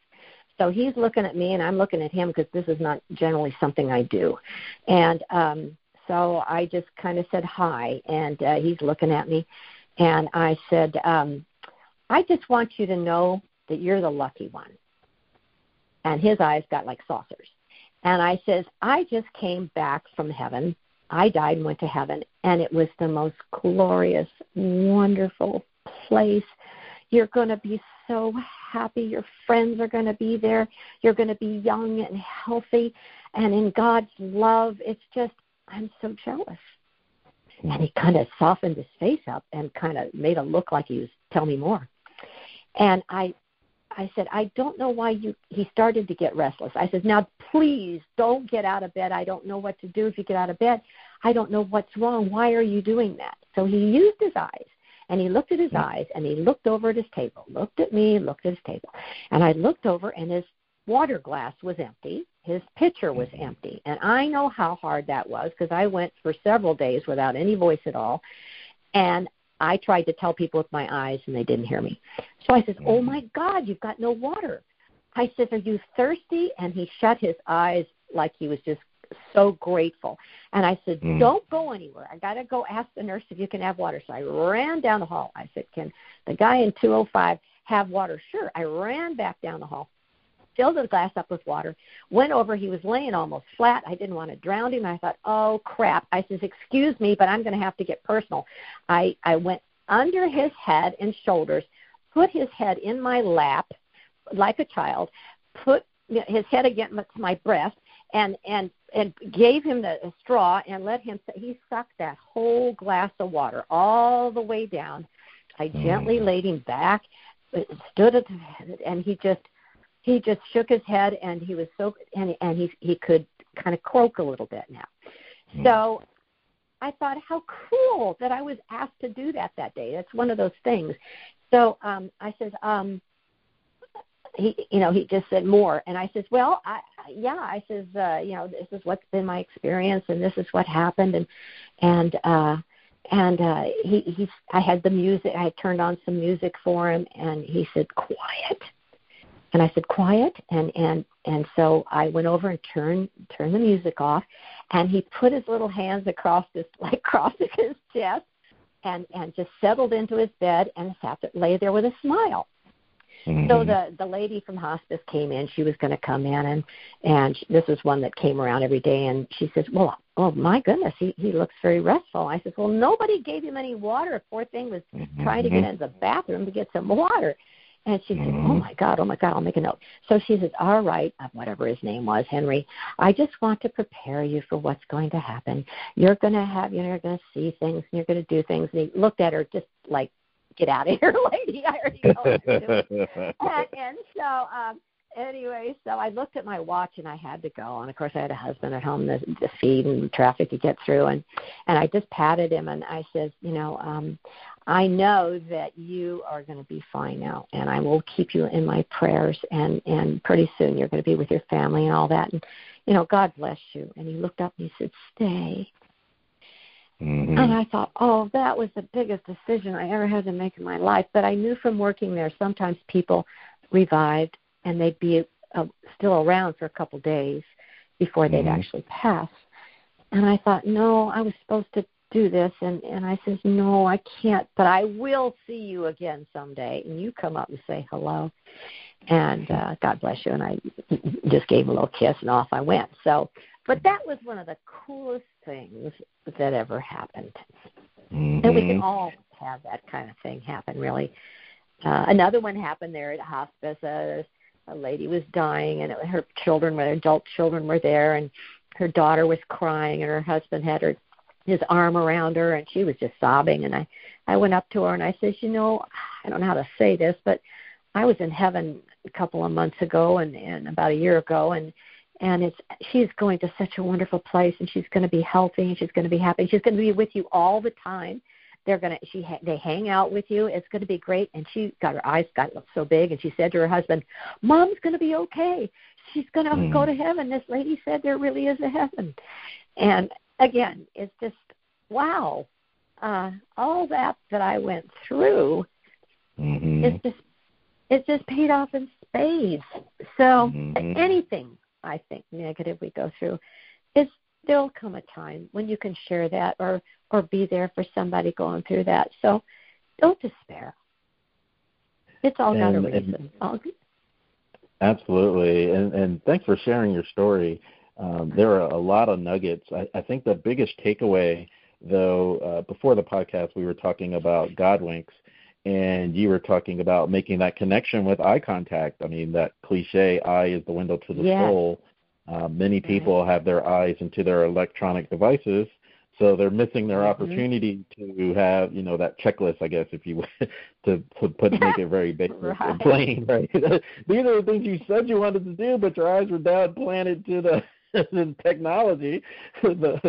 So he's looking at me, and I'm looking at him because this is not generally something I do. And um, so I just kind of said hi, and uh, he's looking at me, and I said, um, "I just want you to know that you're the lucky one." And his eyes got like saucers. And I says, "I just came back from heaven I died and went to heaven, and it was the most glorious, wonderful place. You're going to be so happy. Your friends are going to be there. You're going to be young and healthy and in God's love. It's just, I'm so jealous. Hmm. And he kind of softened his face up and kind of made a look like he was, tell me more. And I I said, I don't know why you. He started to get restless. I said, now please don't get out of bed. I don't know what to do if you get out of bed. I don't know what's wrong. Why are you doing that? So he used his eyes and he looked at his eyes and he looked over at his table, looked at me, looked at his table. And I looked over and his water glass was empty. His pitcher was mm-hmm. empty. And I know how hard that was because I went for several days without any voice at all. And I tried to tell people with my eyes and they didn't hear me. So I says, "Oh my God, you've got no water." I said, "Are you thirsty?" And he shut his eyes like he was just so grateful. And I said, mm. "Don't go anywhere. I got to go ask the nurse if you can have water." So I ran down the hall. I said, "Can the guy in 205 have water?" Sure. I ran back down the hall filled the glass up with water, went over. He was laying almost flat. I didn't want to drown him. I thought, oh crap. I says, excuse me, but I'm going to have to get personal. I I went under his head and shoulders, put his head in my lap like a child, put his head against my breast, and and and gave him the straw and let him. He sucked that whole glass of water all the way down. I gently mm. laid him back, stood at, and he just he just shook his head and he was so and and he he could kind of croak a little bit now. Mm. So I thought how cool that I was asked to do that that day. That's one of those things. So um I said um he you know he just said more and I says well I yeah I says uh you know this is what's been my experience and this is what happened and and uh and uh he he I had the music I had turned on some music for him and he said quiet and I said, quiet. And, and, and so I went over and turned, turned the music off. And he put his little hands across his, like across his chest and, and just settled into his bed and sat there, lay there with a smile. Mm-hmm. So the the lady from hospice came in. She was going to come in, and and this is one that came around every day. And she says, "Well, oh my goodness, he he looks very restful." I said, "Well, nobody gave him any water. Poor thing was mm-hmm. trying to get into the bathroom to get some water." And she said, Oh my God, oh my God, I'll make a note. So she says, All right, uh, whatever his name was, Henry, I just want to prepare you for what's going to happen. You're going to have, you know, you're going to see things and you're going to do things. And he looked at her just like, Get out of here, lady. I already know what to do. and, and so, um, anyway, so I looked at my watch and I had to go. And of course, I had a husband at home to, to feed and traffic to get through. And and I just patted him and I said, you know, um, I know that you are going to be fine now, and I will keep you in my prayers. And and pretty soon you're going to be with your family and all that. And you know, God bless you. And he looked up and he said, "Stay." Mm-hmm. And I thought, oh, that was the biggest decision I ever had to make in my life. But I knew from working there, sometimes people revived and they'd be uh, still around for a couple days before they'd mm-hmm. actually pass. And I thought, no, I was supposed to do this and and I says, "No, I can't, but I will see you again someday." And you come up and say hello. And uh God bless you and I just gave a little kiss and off I went. So, but that was one of the coolest things that ever happened. Mm-hmm. And we can all have that kind of thing happen really. Uh another one happened there at hospice. Uh, a lady was dying and it, her children were adult children were there and her daughter was crying and her husband had her his arm around her and she was just sobbing and I I went up to her and I said, "You know, I don't know how to say this, but I was in heaven a couple of months ago and and about a year ago and and it's she's going to such a wonderful place and she's going to be healthy and she's going to be happy. She's going to be with you all the time. They're going to she they hang out with you. It's going to be great." And she got her eyes got so big and she said to her husband, "Mom's going to be okay. She's going to mm. go to heaven. This lady said there really is a heaven." And again, it's just wow. Uh, all that that I went through, mm-hmm. it's just it just paid off in spades. So mm-hmm. anything I think negative we go through, is there'll come a time when you can share that or or be there for somebody going through that. So don't despair. It's all got a reason. Absolutely, and and thanks for sharing your story. Um, there are a lot of nuggets. I, I think the biggest takeaway, though, uh, before the podcast, we were talking about God winks, and you were talking about making that connection with eye contact. I mean, that cliche, eye is the window to the soul. Uh, many people have their eyes into their electronic devices, so they're missing their mm-hmm. opportunity to have, you know, that checklist, I guess, if you would, to, to put make it very basic right. and plain, right? These are the things you said you wanted to do, but your eyes were down planted to the in technology. the,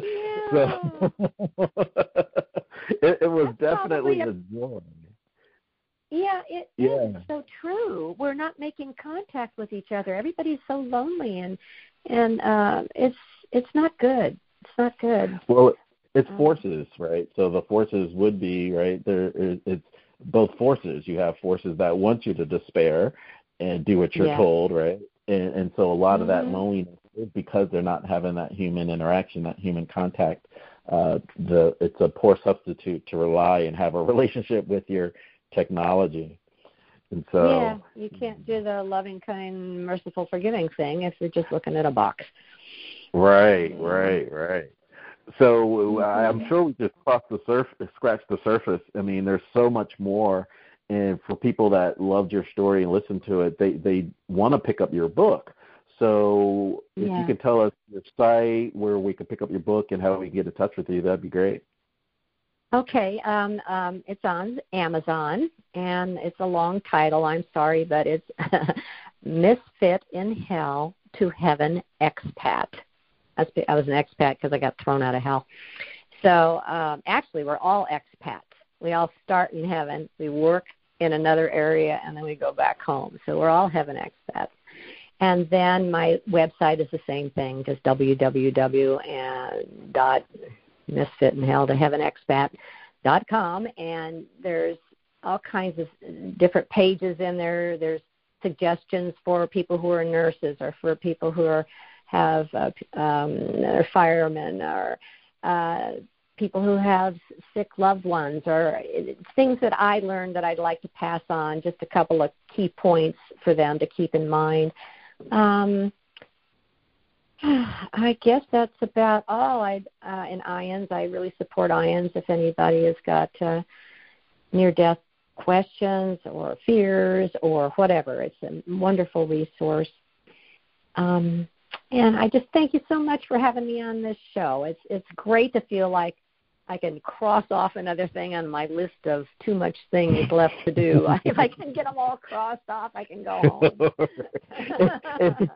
yeah. so it, it was That's definitely a, a joy. Yeah, it yeah. is so true. We're not making contact with each other. Everybody's so lonely, and and uh, it's it's not good. It's not good. Well, it's um, forces, right? So the forces would be right there. It's both forces. You have forces that want you to despair and do what you're yeah. told, right? And, and so a lot mm-hmm. of that mm-hmm. loneliness because they're not having that human interaction, that human contact. Uh, the it's a poor substitute to rely and have a relationship with your technology. And so yeah, you can't do the loving, kind, merciful, forgiving thing if you're just looking at a box. Right, right, right. So uh, I'm sure we just crossed the surface, scratched the surface. I mean, there's so much more, and for people that loved your story and listened to it, they they want to pick up your book. So if yeah. you could tell us your site where we could pick up your book and how we can get in touch with you, that'd be great. Okay, um, um, it's on Amazon, and it's a long title. I'm sorry, but it's Misfit in Hell to Heaven Expat. I was an expat because I got thrown out of hell. So um, actually, we're all expats. We all start in heaven. We work in another area, and then we go back home. So we're all heaven expats. And then my website is the same thing, just www and there's all kinds of different pages in there. There's suggestions for people who are nurses or for people who are have uh, um, firemen or uh, people who have sick loved ones or things that I learned that I'd like to pass on. Just a couple of key points for them to keep in mind. Um, I guess that's about all. I uh, in IANDS, I really support IANDS. If anybody has got uh, near-death questions or fears or whatever, it's a wonderful resource. Um, and I just thank you so much for having me on this show. It's it's great to feel like I can cross off another thing on my list of too much things left to do. if I can get them all crossed off, I can go home. and,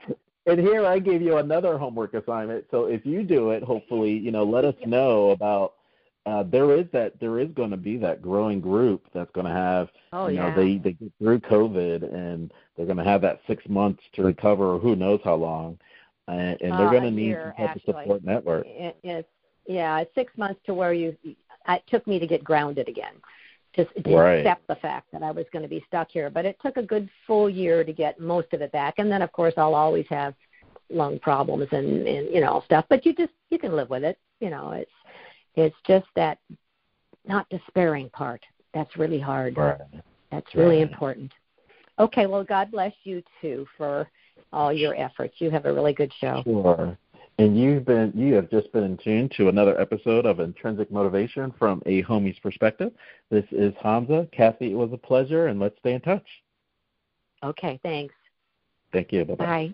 and here I gave you another homework assignment. So if you do it, hopefully, you know, let us know about. Uh, there is that there is going to be that growing group that's going to have oh, you know yeah. they they get through COVID and they're going to have that six months to recover or who knows how long and, and they're uh, going to need some type of support network. It, it's yeah, six months to where you. It took me to get grounded again, just to right. accept the fact that I was going to be stuck here. But it took a good full year to get most of it back, and then of course I'll always have lung problems and and you know stuff. But you just you can live with it. You know, it's it's just that not despairing part. That's really hard. Right. That's really right. important. Okay, well, God bless you too for all your efforts. You have a really good show. Sure. And you've been you have just been in tune to another episode of Intrinsic Motivation from a homie's perspective. This is Hamza. Kathy, it was a pleasure and let's stay in touch. Okay, thanks. Thank you. Bye-bye. Bye.